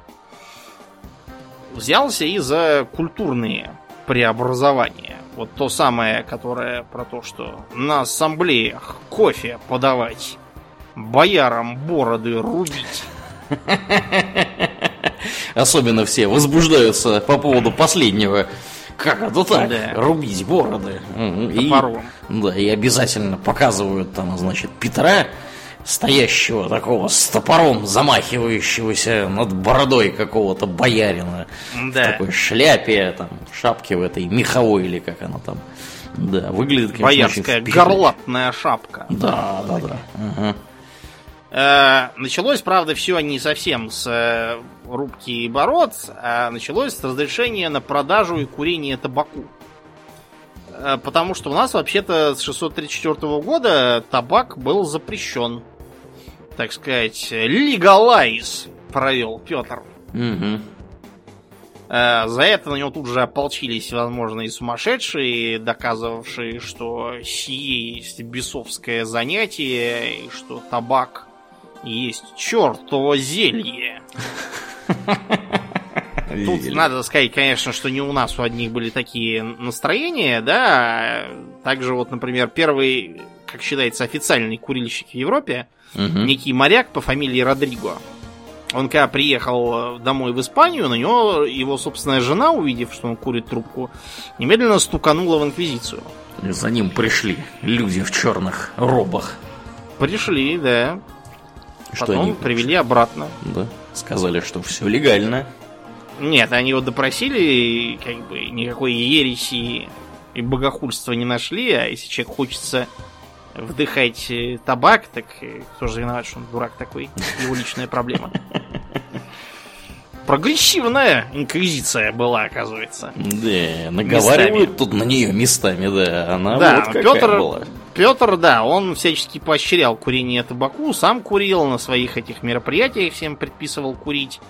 взялся и за культурные преобразования. Вот то самое, которое про то, что на ассамблеях кофе подавать, боярам бороды рубить. <laughs> Особенно все возбуждаются по поводу последнего как это так? Да. Рубить бороды. И, да, и обязательно показывают там, значит, Петра, стоящего такого с топором, замахивающегося над бородой какого-то боярина. Да. В такой шляпе, там, шапке в этой меховой или как она там. Да, выглядит, конечно, Боярская горлатная шапка. Да, да, да. Ага. Э, началось, правда, все не совсем с э, рубки и бород, а началось с разрешения на продажу и курение табаку. Э, потому что у нас вообще-то с 634 года табак был запрещен. Так сказать, легалайз провел Петр. Угу. За это на него тут же ополчились возможные сумасшедшие, доказывавшие, что сие есть бесовское занятие, и что табак есть чертово зелье. <laughs> Тут надо сказать, конечно, что не у нас у одних были такие настроения, да. Также вот, например, первый, как считается, официальный курильщик в Европе, угу. некий моряк по фамилии Родриго. Он когда приехал домой в Испанию, на него его собственная жена, увидев, что он курит трубку, немедленно стуканула в инквизицию. За ним пришли люди в черных робах. Пришли, да. Что Потом они привели обратно. Да. Сказали, что все легально. Нет, они его допросили, и как бы никакой ереси и богохульства не нашли, а если человек хочется вдыхать э, табак, так э, кто же виноват, что он дурак такой? Его личная проблема. Прогрессивная инквизиция была, оказывается. Да, наговаривают местами. тут на нее местами, да. Она да, вот какая Петр, была. Петр, да, он всячески поощрял курение табаку, сам курил на своих этих мероприятиях, всем предписывал курить.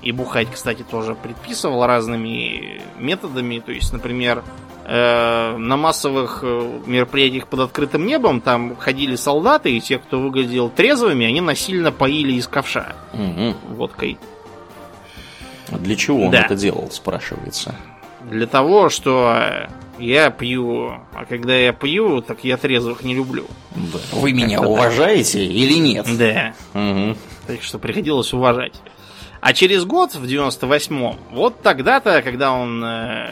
И бухать, кстати, тоже предписывал разными методами. То есть, например, э, на массовых э, мероприятиях под открытым небом там ходили солдаты, и те, кто выглядел трезвыми, они насильно поили из ковша угу. водкой. А для чего он да. это делал, спрашивается? Для того, что я пью, а когда я пью, так я трезвых не люблю. Да. Вы меня Это уважаете да. или нет? Да. Угу. Так что приходилось уважать. А через год, в 98-м, вот тогда-то, когда он э,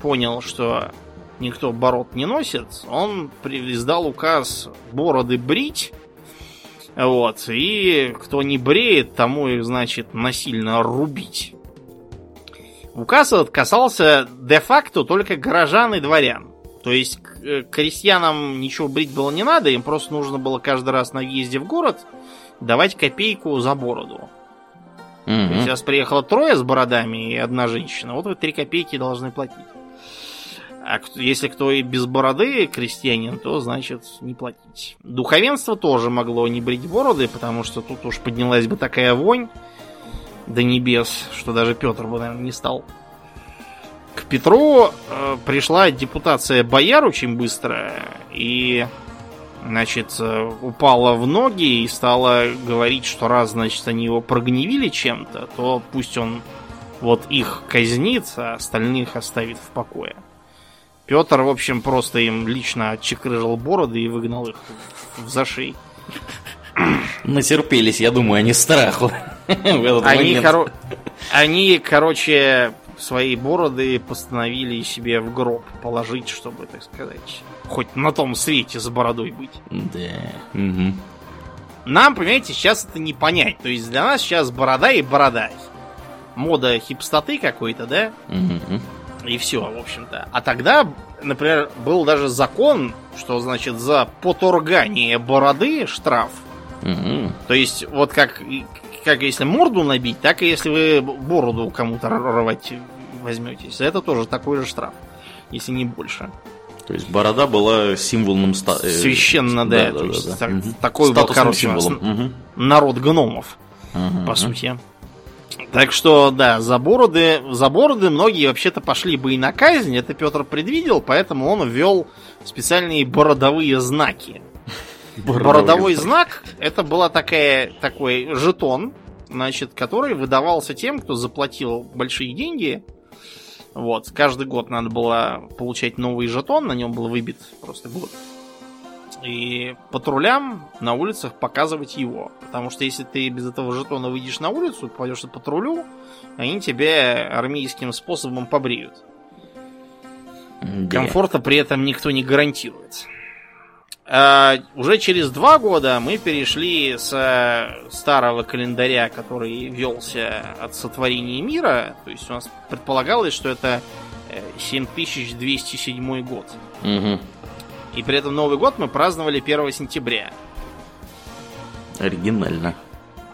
понял, что никто бород не носит, он издал указ бороды брить. Вот, и кто не бреет, тому их, значит, насильно рубить. Указ этот касался де-факто только горожан и дворян. То есть э, крестьянам ничего брить было не надо, им просто нужно было каждый раз на въезде в город давать копейку за бороду. Если вас приехало трое с бородами и одна женщина, вот вы три копейки должны платить. А если кто и без бороды крестьянин, то значит не платить. Духовенство тоже могло не брить бороды, потому что тут уж поднялась бы такая вонь до небес, что даже Петр бы, наверное, не стал. К Петру э, пришла депутация бояр очень быстро, и значит, э, упала в ноги и стала говорить, что раз, значит, они его прогневили чем-то, то пусть он вот их казнит, а остальных оставит в покое. Петр, в общем, просто им лично отчекрыжил бороды и выгнал их в зашей. <clears throat> Натерпелись, я думаю, они страху <laughs> Они, коро- они, короче, свои бороды постановили себе в гроб положить, чтобы, так сказать, хоть на том свете с бородой быть. Да. мгм. Нам, понимаете, сейчас это не понять. То есть для нас сейчас борода и борода. Мода хипстоты какой-то, да? Мгм. И все, в общем-то. А тогда, например, был даже закон, что, значит, за поторгание бороды штраф. Мгм. То есть, вот как, как если морду набить, так и если вы бороду кому-то рвать возьметесь. За это тоже такой же штраф. Если не больше. То есть борода была символом ста- э, Священно, да. то есть так- Мгм. такой был, Статусным короче, у нас символом. Мгм. народ гномов. Мгм. по сути. Так что, да, за бороды, за бороды многие вообще-то пошли бы и на казнь, это Петр предвидел, поэтому он ввел специальные бородовые знаки. Бородовой знак это была такая, такой жетон, значит, который выдавался тем, кто заплатил большие деньги. Вот, каждый год надо было получать новый жетон, на нем был выбит просто год. И патрулям на улицах показывать его. Потому что если ты без этого жетона выйдешь на улицу, пойдешь по патрулю, они тебя армейским способом побреют. Да. Комфорта при этом никто не гарантирует. А, уже через два года мы перешли с э, старого календаря, который велся от сотворения мира. То есть у нас предполагалось, что это э, 7207 год. Мгм. И при этом Новый год мы праздновали 1 сентября. Оригинально.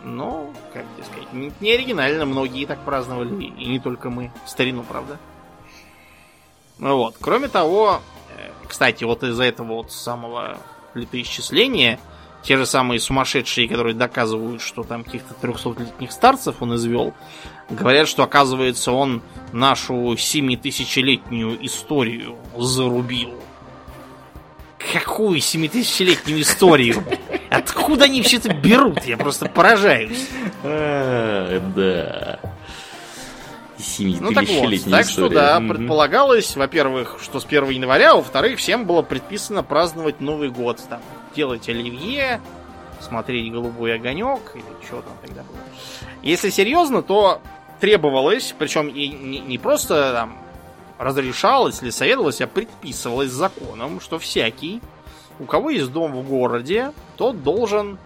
Ну, как тебе сказать, не, оригинально, многие так праздновали, и не только мы. В старину, правда. Ну вот. Кроме того, э, кстати, вот из-за этого вот самого летоисчисления, те же самые сумасшедшие, которые доказывают, что там каких-то 300-летних старцев он извел, говорят, что, оказывается, он нашу 7000-летнюю историю зарубил. Какую 7000-летнюю историю? Откуда они все это берут? Я просто поражаюсь. А, Да. Ну так вот, так что история. да, Мгм. предполагалось, во-первых, что с 1 января, а во-вторых, всем было предписано праздновать Новый год. Там, делать оливье, смотреть голубой огонек, или что там тогда было. Если серьезно, то требовалось, причем и не, не просто там разрешалось или советовалось, а предписывалось законом, что всякий, у кого есть дом в городе, тот должен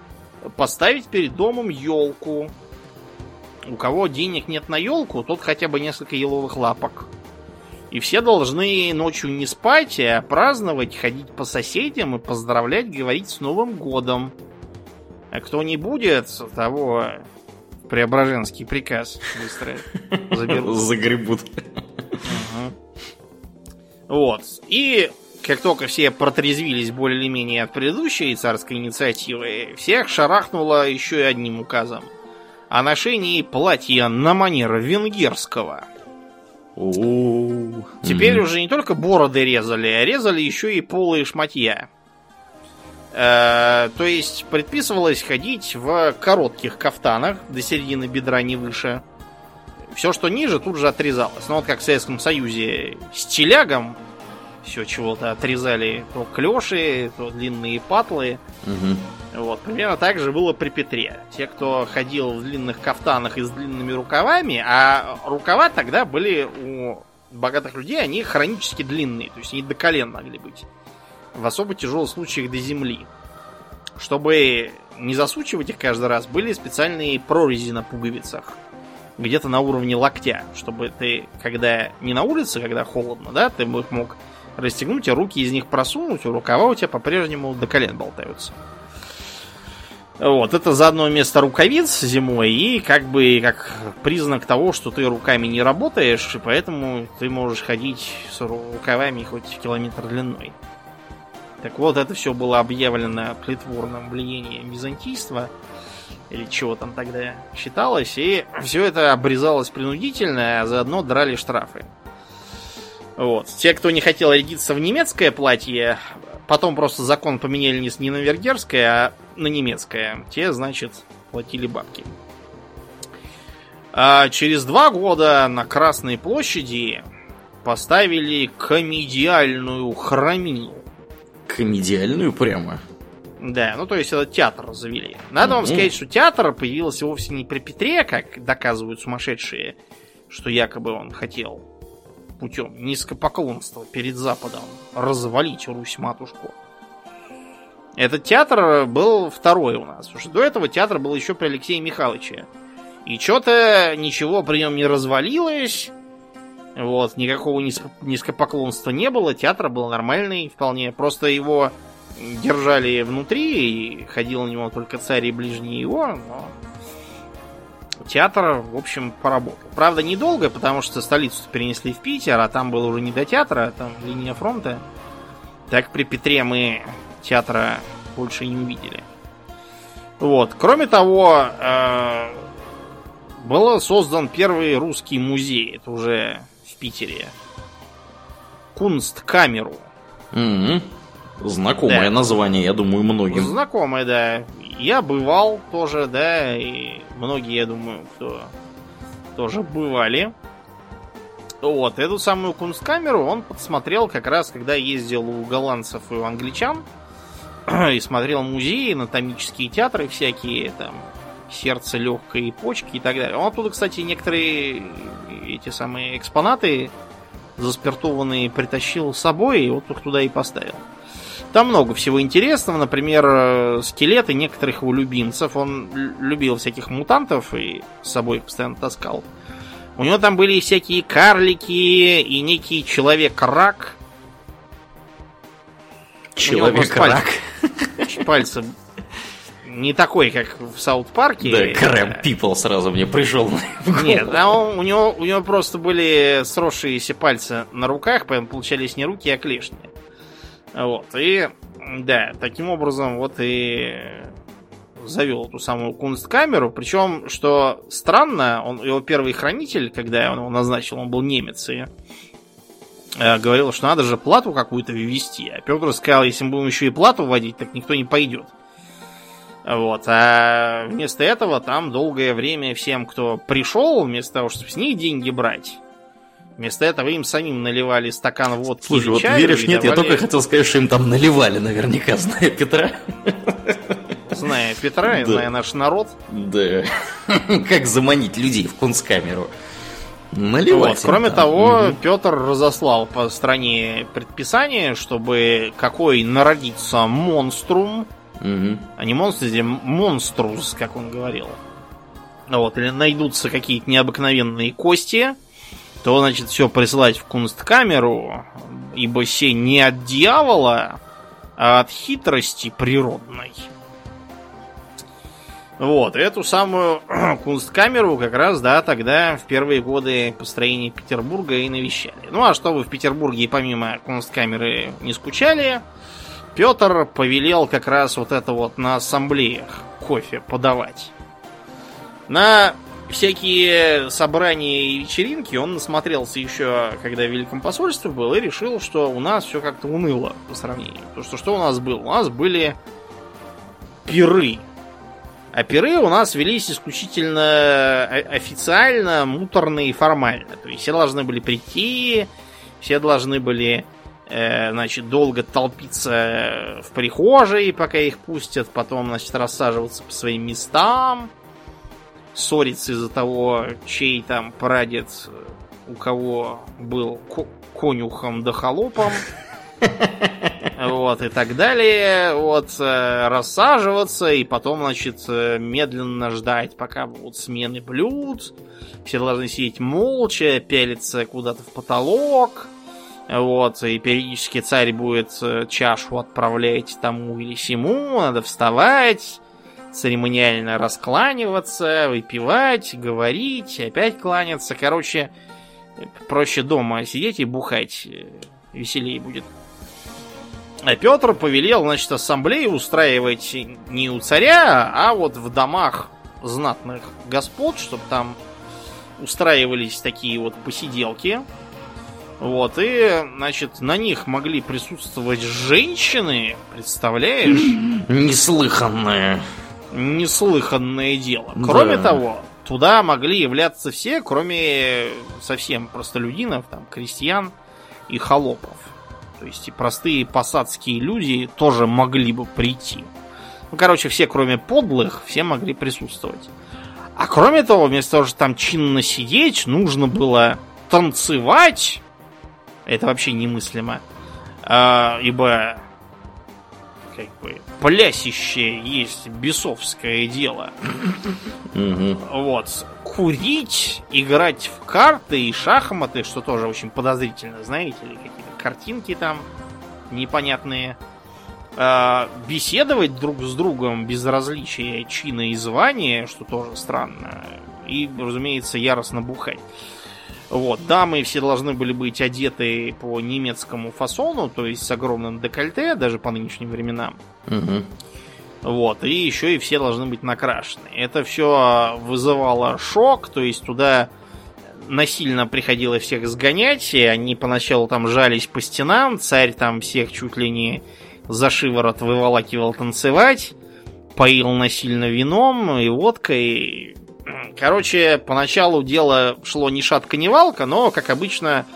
поставить перед домом елку. У кого денег нет на елку, тот хотя бы несколько еловых лапок. И все должны ночью не спать, а праздновать, ходить по соседям и поздравлять, говорить с Новым годом. А кто не будет, того Преображенский приказ быстро заберут. <laughs> Загребут. Вот. И как только все протрезвились более или менее от предыдущей царской инициативы, всех шарахнуло еще и одним указом. О ношении платья на манер венгерского. Теперь мгм. уже не только бороды резали, а резали еще и полые шматья. Э, то есть предписывалось ходить в коротких кафтанах до середины бедра не выше. Все, что ниже, тут же отрезалось. Ну вот как в Советском Союзе с телягом все чего-то отрезали. То клеши, то длинные патлы. Мгм. Вот, примерно так же было при Петре. Те, кто ходил в длинных кафтанах и с длинными рукавами, а рукава тогда были у богатых людей, они хронически длинные, то есть они до колен могли быть. В особо тяжелых случаях до земли. Чтобы не засучивать их каждый раз, были специальные прорези на пуговицах. Где-то на уровне локтя, чтобы ты, когда не на улице, когда холодно, да, ты мог расстегнуть, а руки из них просунуть, а рукава у тебя по-прежнему до колен болтаются. Вот, это заодно вместо рукавиц зимой и как бы как признак того, что ты руками не работаешь, и поэтому ты можешь ходить с рукавами хоть километр длиной. Так вот, это все было объявлено плетворным влиянием византийства, или чего там тогда считалось, и все это обрезалось принудительно, а заодно драли штрафы. Вот. Те, кто не хотел рядиться в немецкое платье, потом просто закон поменяли не, не на венгерское, а на немецкое. Те, значит, платили бабки. А через два года на Красной площади поставили комедиальную храмину. Комедиальную прямо? Да, ну то есть это театр завели. Надо вам сказать, что театр появился вовсе не при Петре, как доказывают сумасшедшие, что якобы он хотел путем низкопоклонства перед Западом развалить Русь-матушку. Этот театр был второй у нас. Потому что до этого театр был еще при Алексее Михайловиче. И что-то ничего при нем не развалилось. Вот, никакого низкопоклонства не было. Театр был нормальный вполне. Просто его держали внутри, и ходил на него только царь и ближние его, но театр, в общем, поработал. Правда, недолго, потому что столицу перенесли в Питер, а там было уже не до театра, а там линия фронта. Так при Петре мы театра больше не увидели. Вот. Кроме того, э, был создан первый русский музей. Это уже в Питере. Кунсткамеру. Mm-hmm. Знакомое да. название, я думаю, многим. Знакомое, да. Я бывал тоже, да, и многие, я думаю, кто тоже бывали. Вот, эту самую кунсткамеру он подсмотрел как раз, когда ездил у голландцев и у англичан. <clears throat> И смотрел музеи, анатомические театры всякие, там, сердце легкое и почки и так далее. Он оттуда, кстати, некоторые эти самые экспонаты заспиртованные притащил с собой, и вот их туда и поставил. Там много всего интересного, например, э, скелеты некоторых его любимцев. Он любил всяких мутантов и с собой их постоянно таскал. У него там были всякие карлики и некий человек-рак. Человек-рак. Пальцы, пальцы не такой, как в Саут-парке. Да, Крэм Пипл сразу мне пришел. Нет, а он, у, него, у него просто были сросшиеся пальцы на руках, поэтому получались не руки, а клешни. Вот, и да, таким образом вот и завел эту самую кунсткамеру. Причем, что странно, он, его первый хранитель, когда он его назначил, он был немец, и э, говорил, что надо же плату какую-то ввести. А Петр сказал, если мы будем еще и плату вводить, так никто не пойдет. Вот. А вместо этого там долгое время всем, кто пришел, вместо того, чтобы с них деньги брать, Вместо этого им самим наливали стакан водки Слушай, вот чаю веришь, нет, давали... я только хотел сказать, что им там наливали наверняка, <laughs> зная Петра. Зная Петра да. зная наш народ. Да. <laughs> Как заманить людей в кунсткамеру. Наливать. Вот. Кроме там. того, угу. Петр разослал по стране предписание, чтобы какой народится монструм, угу. а не монстр, здесь монструс, как он говорил. Вот, или найдутся какие-то необыкновенные кости, то, значит, все присылать в кунсткамеру, ибо сей не от дьявола, а от хитрости природной. Вот, эту самую <clears throat> кунсткамеру как раз, да, тогда в первые годы построения Петербурга и навещали. Ну, а чтобы в Петербурге помимо кунсткамеры не скучали, Петр повелел как раз вот это вот на ассамблеях кофе подавать. На всякие собрания и вечеринки он насмотрелся еще, когда в Великом посольстве был, и решил, что у нас все как-то уныло по сравнению. Потому что что у нас было? У нас были пиры. А пиры у нас велись исключительно официально, муторно и формально. То есть все должны были прийти, все должны были э, значит, долго толпиться в прихожей, пока их пустят, потом, значит, рассаживаться по своим местам ссориться из-за того, чей там прадед у кого был конюхом да холопом. <laughs> Вот, и так далее. Вот, э, рассаживаться, и потом, значит, э, медленно ждать, пока будут смены блюд. Все должны сидеть молча, пялиться куда-то в потолок. Вот, и периодически царь будет э, чашу отправлять тому или сему, надо вставать, церемониально раскланиваться, выпивать, говорить, опять кланяться. Короче, проще дома сидеть и бухать. Э, веселее будет. А Петр повелел, значит, ассамблею устраивать не у царя, а вот в домах знатных господ, чтобы там устраивались такие вот посиделки. Вот, и, значит, на них могли присутствовать женщины, представляешь? Неслыханное. Неслыханное дело. Кроме Да. того, туда могли являться все, кроме совсем простолюдинов, там, крестьян и холопов. То есть и простые посадские люди тоже могли бы прийти. Ну, короче, все, кроме подлых, все могли присутствовать. А кроме того, вместо того, чтобы там чинно сидеть, нужно было танцевать. Это вообще немыслимо. А, ибо как бы плясище есть бесовское дело. Вот. Курить, играть в карты и шахматы, что тоже очень подозрительно, знаете ли, какие-то картинки там непонятные. А, беседовать друг с другом без различия чина и звания, что тоже странно. И, разумеется, яростно бухать. Вот, дамы все должны были быть одеты по немецкому фасону, то есть с огромным декольте, даже по нынешним временам. Мгм. Вот, и еще и все должны быть накрашены. Это все вызывало шок, то есть туда насильно приходилось всех сгонять, и они поначалу там жались по стенам, царь там всех чуть ли не за шиворот выволакивал танцевать, поил насильно вином и водкой. Короче, поначалу дело шло ни шатка, ни валка, но, как обычно,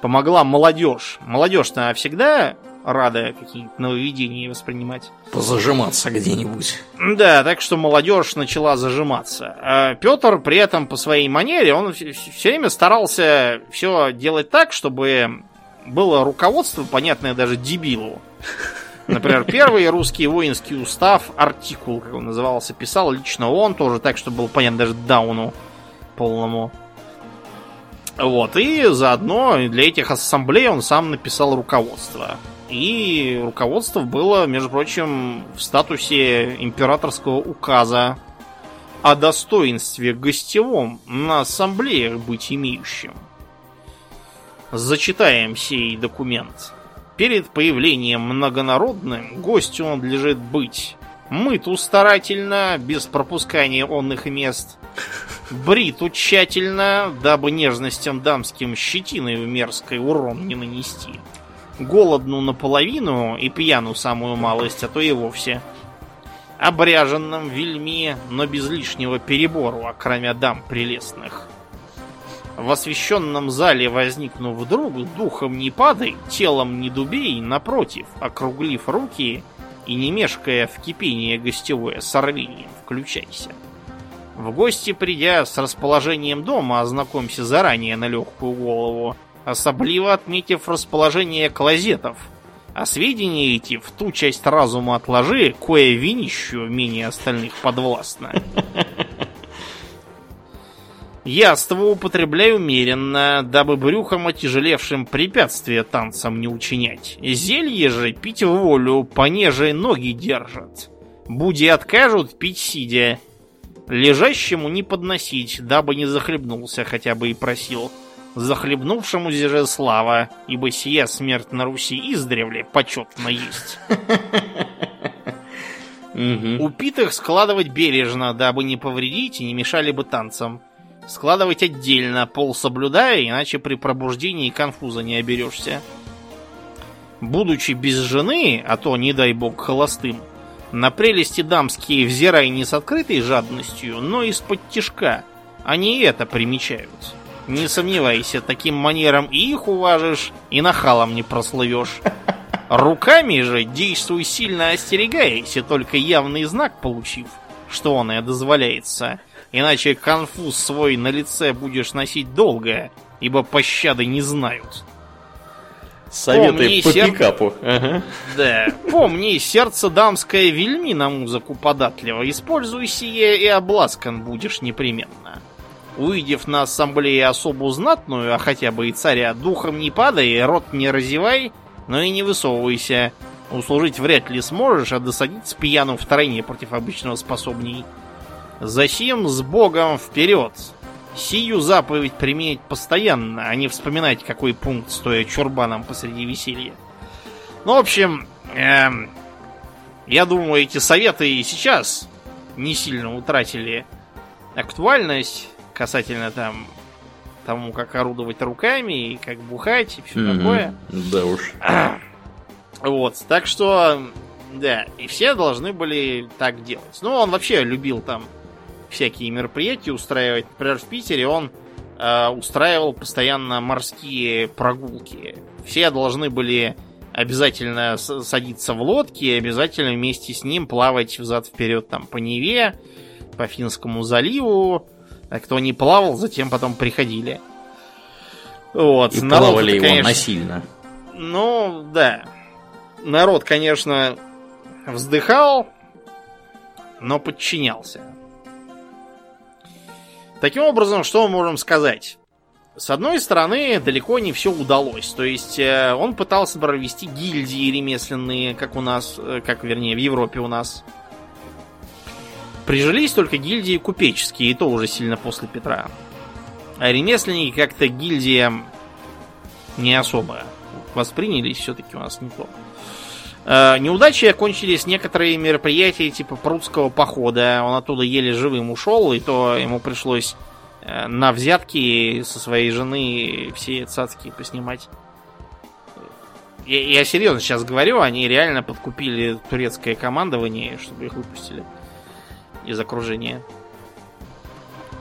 помогла молодежь. Молодежь-то всегда рада какие-нибудь нововведения воспринимать. Позажиматься где-нибудь. Да, так что молодежь начала зажиматься. А Петр при этом по своей манере, он все время старался все делать так, чтобы было руководство, понятное даже дебилу. Например, первый русский воинский устав, артикул, как он назывался, писал лично он, тоже так, чтобы было понятно даже Дауну полному. Вот, и заодно для этих ассамблей он сам написал руководство. И руководство было, между прочим, в статусе императорского указа о достоинстве гостевом на ассамблеях быть имеющим. Зачитаем сей документ. Перед появлением многонародным гостю надлежит быть. Мыту старательно, без пропускания онных мест, бриту тщательно, дабы нежностям дамским щетиной в мерзкой урон не нанести, голодну наполовину и пьяну самую малость, а то и вовсе, обряженным вельми, но без лишнего перебору, кроме дам прелестных. В освященном зале возникнув вдруг, духом не падай, телом не дубей, напротив, округлив руки и не мешкая в кипение гостевое с рвением, включайся. В гости придя с расположением дома, ознакомься заранее на легкую голову, особливо отметив расположение клозетов, а сведения эти в ту часть разума отложи, кое винищу менее остальных подвластно. <laughs> Яство употребляй умеренно, дабы брюхом отяжелевшим препятствия танцам не учинять. Зелье же пить в волю, понеже ноги держат. Буди откажут пить сидя. Лежащему не подносить, дабы не захлебнулся, хотя бы и просил. Захлебнувшему же слава, ибо сия смерть на Руси издревле почетно есть. <laughs> Мгм. Упитых складывать бережно, дабы не повредить и не мешали бы танцам. Складывать отдельно, пол соблюдая, иначе при пробуждении конфуза не оберешься. Будучи без жены, а то, не дай бог, холостым, на прелести дамские взирай не с открытой жадностью, но из-под тишка. Они это примечают. Не сомневайся, таким манером и их уважишь, и нахалом не прослывешь. Руками же действуй сильно остерегаясь, и только явный знак получив, что он и дозволяется. Иначе конфуз свой на лице будешь носить долго, ибо пощады не знают. Советы Помни, по сер- пикапу. Ага. Да, помни, сердце дамское вельми на музыку податливо. Используй сие, и обласкан будешь непременно. Увидев на ассамблее особу знатную, а хотя бы и царя, духом не падай, рот не разевай, но и не высовывайся. Услужить вряд ли сможешь, а досадить с пьяну втройне против обычного способней. Засим с Богом вперед. Сию заповедь применять постоянно, а не вспоминать, какой пункт стоя чурбаном посреди веселья. Ну, в общем, эм, я думаю, эти советы и сейчас не сильно утратили актуальность касательно там тому, как орудовать руками, и как бухать, и все такое. Да уж. <clears throat> Вот, так что, да, и все должны были так делать. Ну, он вообще любил там всякие мероприятия устраивать. Например, в Питере он э, устраивал постоянно морские прогулки. Все должны были обязательно садиться в лодки обязательно вместе с ним плавать взад-вперед там по Неве, по Финскому заливу. А кто не плавал, затем потом приходили. Вот. И Народ, плавали его конечно, насильно. Ну, да. Народ, конечно, вздыхал, но подчинялся. Таким образом, что мы можем сказать? С одной стороны, далеко не все удалось. То есть э, он пытался провести гильдии ремесленные, как у нас, э, как вернее в Европе у нас. Прижились только гильдии купеческие, и то уже сильно после Петра. А ремесленники как-то гильдиям не особо воспринялись, все-таки у нас не то. Неудачи окончились некоторые мероприятия типа прудского похода. Он оттуда еле живым ушел, и то ему пришлось Э, на взятки со своей жены все цацки поснимать. Я, я серьезно сейчас говорю, они реально подкупили турецкое командование, чтобы их выпустили из окружения.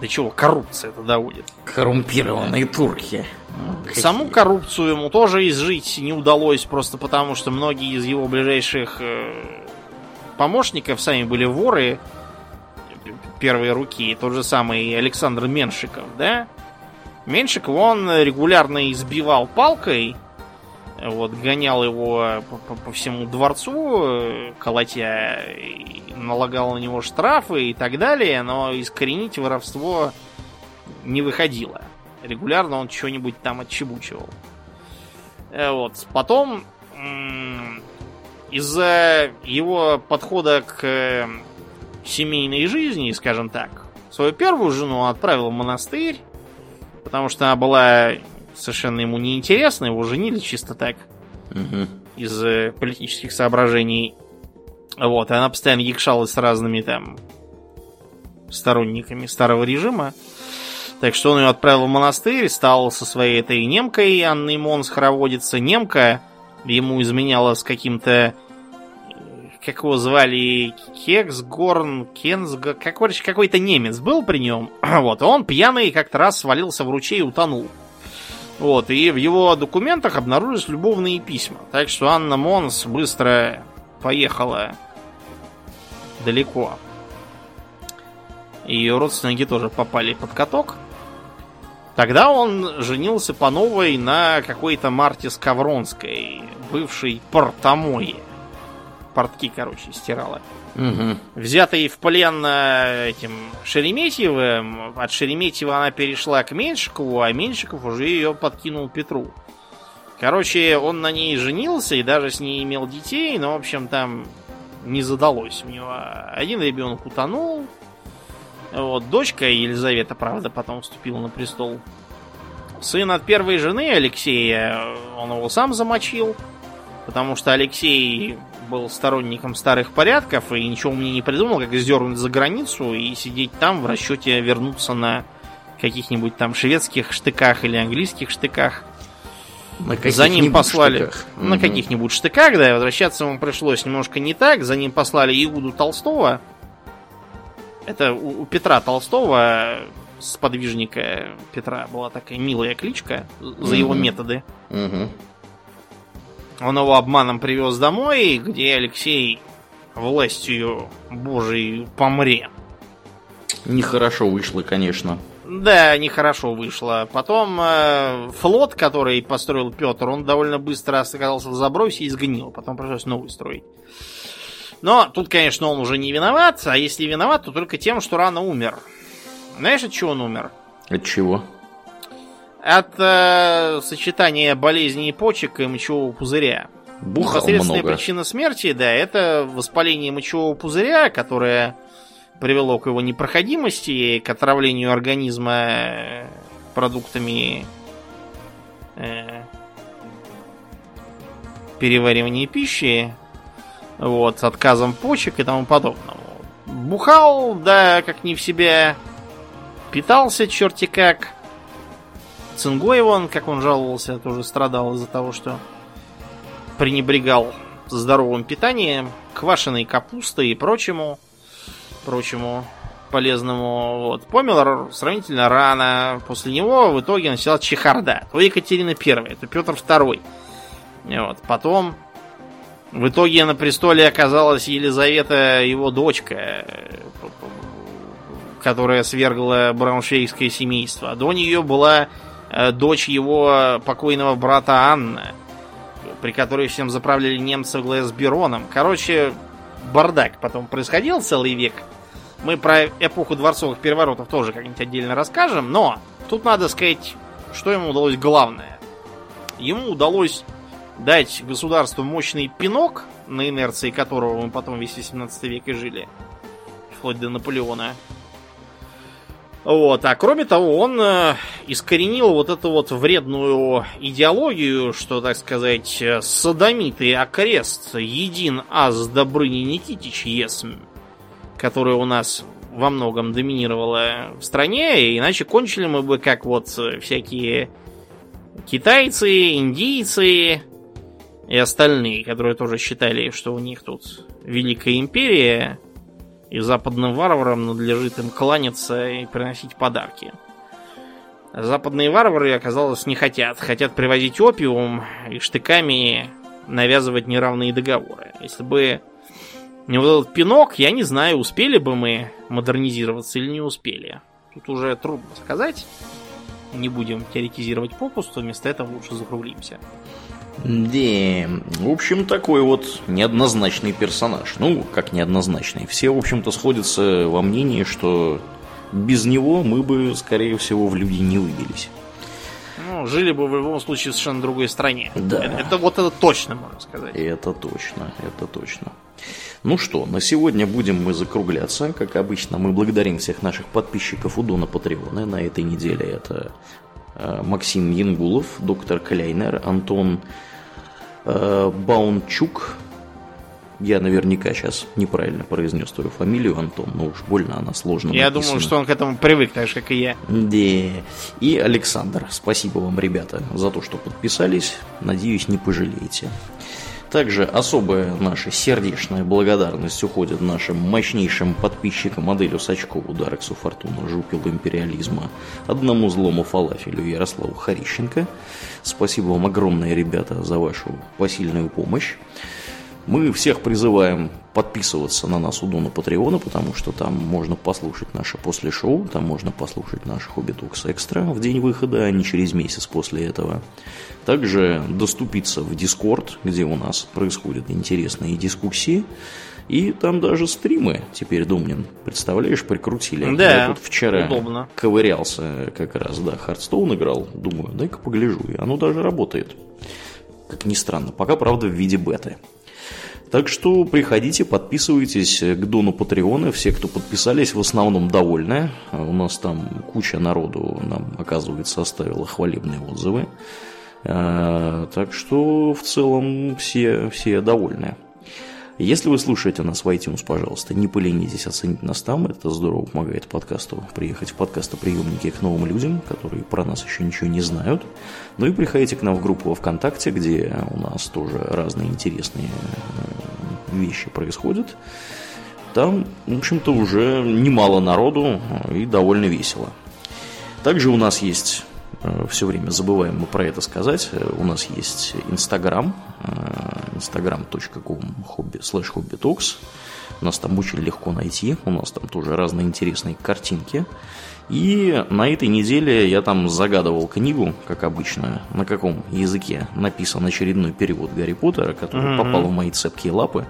До чего коррупция это доводит? Коррумпированные турки. Саму коррупцию ему тоже изжить не удалось, просто потому что многие из его ближайших э, помощников сами были воры, первой руки, тот же самый Александр Меншиков, да? Меншиков, он регулярно избивал палкой, вот, гонял его по, по, всему дворцу, колотя, и налагал на него штрафы и так далее, но искоренить воровство не выходило. Регулярно он что-нибудь там отчебучивал. Э, вот. Потом из-за его подхода к семейной жизни, скажем так. Свою первую жену отправил в монастырь, потому что она была совершенно ему неинтересна, его женили чисто так, угу. из э, политических соображений. Вот, и она постоянно якшалась с разными там сторонниками старого режима. Так что он ее отправил в монастырь, стал со своей этой немкой Анной Монс хороводиться. Немка ему изменяла с каким-то как его звали, Кекс, Горн, Кёнигсек, короче, какой-то немец был при нем. <clears throat> Вот, он пьяный как-то раз свалился в ручей и утонул. Вот, и в его документах обнаружились любовные письма. Так что Анна Монс быстро поехала далеко. Ее родственники тоже попали под каток. Тогда он женился по новой на какой-то Марте Скавронской, бывшей Портомое портки, короче, стирала. Угу. Взятый в плен э, этим Шереметьевым, от Шереметьева она перешла к Меньшикову, а Меньшиков уже ее подкинул Петру. Короче, он на ней женился и даже с ней имел детей, но, в общем, там не задалось. У него один ребенок утонул. Вот, дочка Елизавета, правда, потом вступила на престол. Сын от первой жены Алексея, он его сам замочил, потому что Алексей был сторонником старых порядков и ничего мне не придумал, как сдернуть за границу и сидеть там в расчете вернуться на каких-нибудь там шведских штыках или английских штыках. На за ним послали штыках. на угу. каких-нибудь штыках, да, возвращаться ему пришлось немножко не так. За ним послали Иуду Толстого. Это у, у Петра Толстого, сподвижника Петра, была такая милая кличка за угу. его методы. Угу. Он его обманом привез домой, где Алексей властью Божией помре. Нехорошо вышло, конечно. Да, нехорошо вышло. Потом э, флот, который построил Петр, он довольно быстро оказался в забросе и сгнил. Потом пришлось новый строить. Но тут, конечно, он уже не виноват, а если виноват, то только тем, что рано умер. Знаешь, от чего он умер? От чего? От э, сочетания болезней почек и мочевого пузыря. Бухал Непосредственная много. причина смерти, да, это воспаление мочевого пузыря, которое привело к его непроходимости, к отравлению организма э, продуктами э, переваривания пищи, вот, отказом почек и тому подобного. Бухал, да, как не в себя, питался черти как, цингой он, как он жаловался, тоже страдал из-за того, что пренебрегал здоровым питанием, квашеной капустой и прочему, прочему полезному. Вот. Помер сравнительно рано. После него в итоге началась чехарда. То Екатерина I, это Петр II. Вот. Потом в итоге на престоле оказалась Елизавета, его дочка, которая свергла брауншвейгское семейство. До нее была дочь его покойного брата Анна, при которой всем заправляли немцы в Бероном. Короче, бардак потом происходил целый век. Мы про эпоху дворцовых переворотов тоже как-нибудь отдельно расскажем, но тут надо сказать, что ему удалось главное. Ему удалось дать государству мощный пинок, на инерции которого мы потом весь 18 век и жили, вплоть до Наполеона. Вот, а кроме того, он э, искоренил вот эту вот вредную идеологию, что, так сказать, садомит и окрест един аз Добрыни Никитич есм, которая у нас во многом доминировала в стране, иначе кончили мы бы как вот всякие китайцы, индийцы и остальные, которые тоже считали, что у них тут Великая Империя, и западным варварам надлежит им кланяться и приносить подарки. Западные варвары, оказалось, не хотят. Хотят привозить опиум и штыками навязывать неравные договоры. Если бы не вот этот пинок, я не знаю, успели бы мы модернизироваться или не успели. Тут уже трудно сказать. Не будем теоретизировать попусту, вместо этого лучше закруглимся. Да, в общем, такой вот неоднозначный персонаж. Ну, как неоднозначный. Все, в общем-то, сходятся во мнении, что без него мы бы, скорее всего, в люди не выбились. Ну, жили бы в любом случае в совершенно другой стране. Да. Это, это вот это точно, можно сказать. Это точно, это точно. Ну что, на сегодня будем мы закругляться. Как обычно, мы благодарим всех наших подписчиков у Дона Патреона. На этой неделе это э, Максим Янгулов, доктор Кляйнер, Антон Баунчук. Я наверняка сейчас неправильно произнес твою фамилию, Антон, но уж больно она сложно Я написана. думаю, что он к этому привык, так же, как и я. Да. И Александр, спасибо вам, ребята, за то, что подписались. Надеюсь, не пожалеете. Также особая наша сердечная благодарность уходит нашим мощнейшим подписчикам Аделю Сачкову, Дарексу Фортуну, Жупилу Империализма, одному злому фалафелю Ярославу Харищенко. Спасибо вам огромное, ребята, за вашу посильную помощь. Мы всех призываем подписываться на нас у Дона Патреона, потому что там можно послушать наше после шоу, там можно послушать наш Хобби Токс Экстра в день выхода, а не через месяц после этого. Также доступиться в Дискорд, где у нас происходят интересные дискуссии. И там даже стримы теперь, Домнин, представляешь, прикрутили. Да, Я тут вчера удобно. ковырялся как раз, да, Hearthstone играл, думаю, дай-ка погляжу, и оно даже работает. Как ни странно, пока, правда, в виде беты. Так что приходите, подписывайтесь к Дону Патреону. Все, кто подписались, в основном довольны. У нас там куча народу нам, оказывается, оставила хвалебные отзывы. А, так что в целом все, все довольны. Если вы слушаете нас в iTunes, пожалуйста, не поленитесь оценить нас там. Это здорово помогает подкасту приехать в подкастоприемники к новым людям, которые про нас еще ничего не знают. Ну и приходите к нам в группу ВКонтакте, где у нас тоже разные интересные э, вещи происходят. Там, в общем-то, уже немало народу и довольно весело. Также у нас есть Э, все время забываем мы про это сказать. Э, у нас есть Инстаграм, instagram.com slash hobbytalks. Нас там очень легко найти, у нас там тоже разные интересные картинки. И на этой неделе я там загадывал книгу, как обычно, на каком языке написан очередной перевод Гарри Поттера, который mm-hmm. попал в мои цепкие лапы.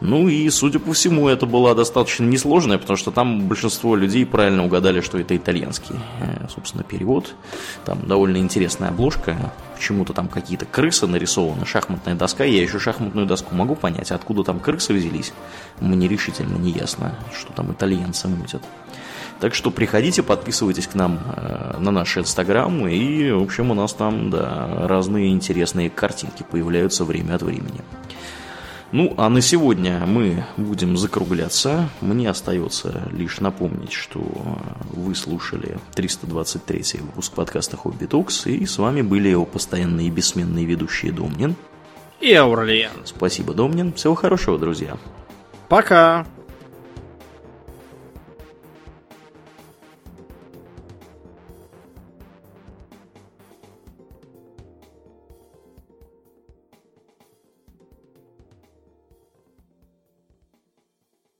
Ну и, судя по всему, это была достаточно несложная, потому что там большинство людей правильно угадали, что это итальянский, э, собственно, перевод. Там довольно интересная обложка, почему-то там какие-то крысы нарисованы, шахматная доска. Я еще шахматную доску могу понять, откуда там крысы взялись. Мне решительно не ясно, что там итальянцы мутят. Так что приходите, подписывайтесь к нам э, на наш инстаграм, и, в общем, у нас там, да, разные интересные картинки появляются время от времени. Ну, а на сегодня мы будем закругляться. Мне остается лишь напомнить, что вы слушали 323 выпуск подкаста Хобби Токс, и с вами были его постоянные и бессменные ведущие Домнин и Аурлиен. Спасибо, Домнин. Всего хорошего, друзья. Пока.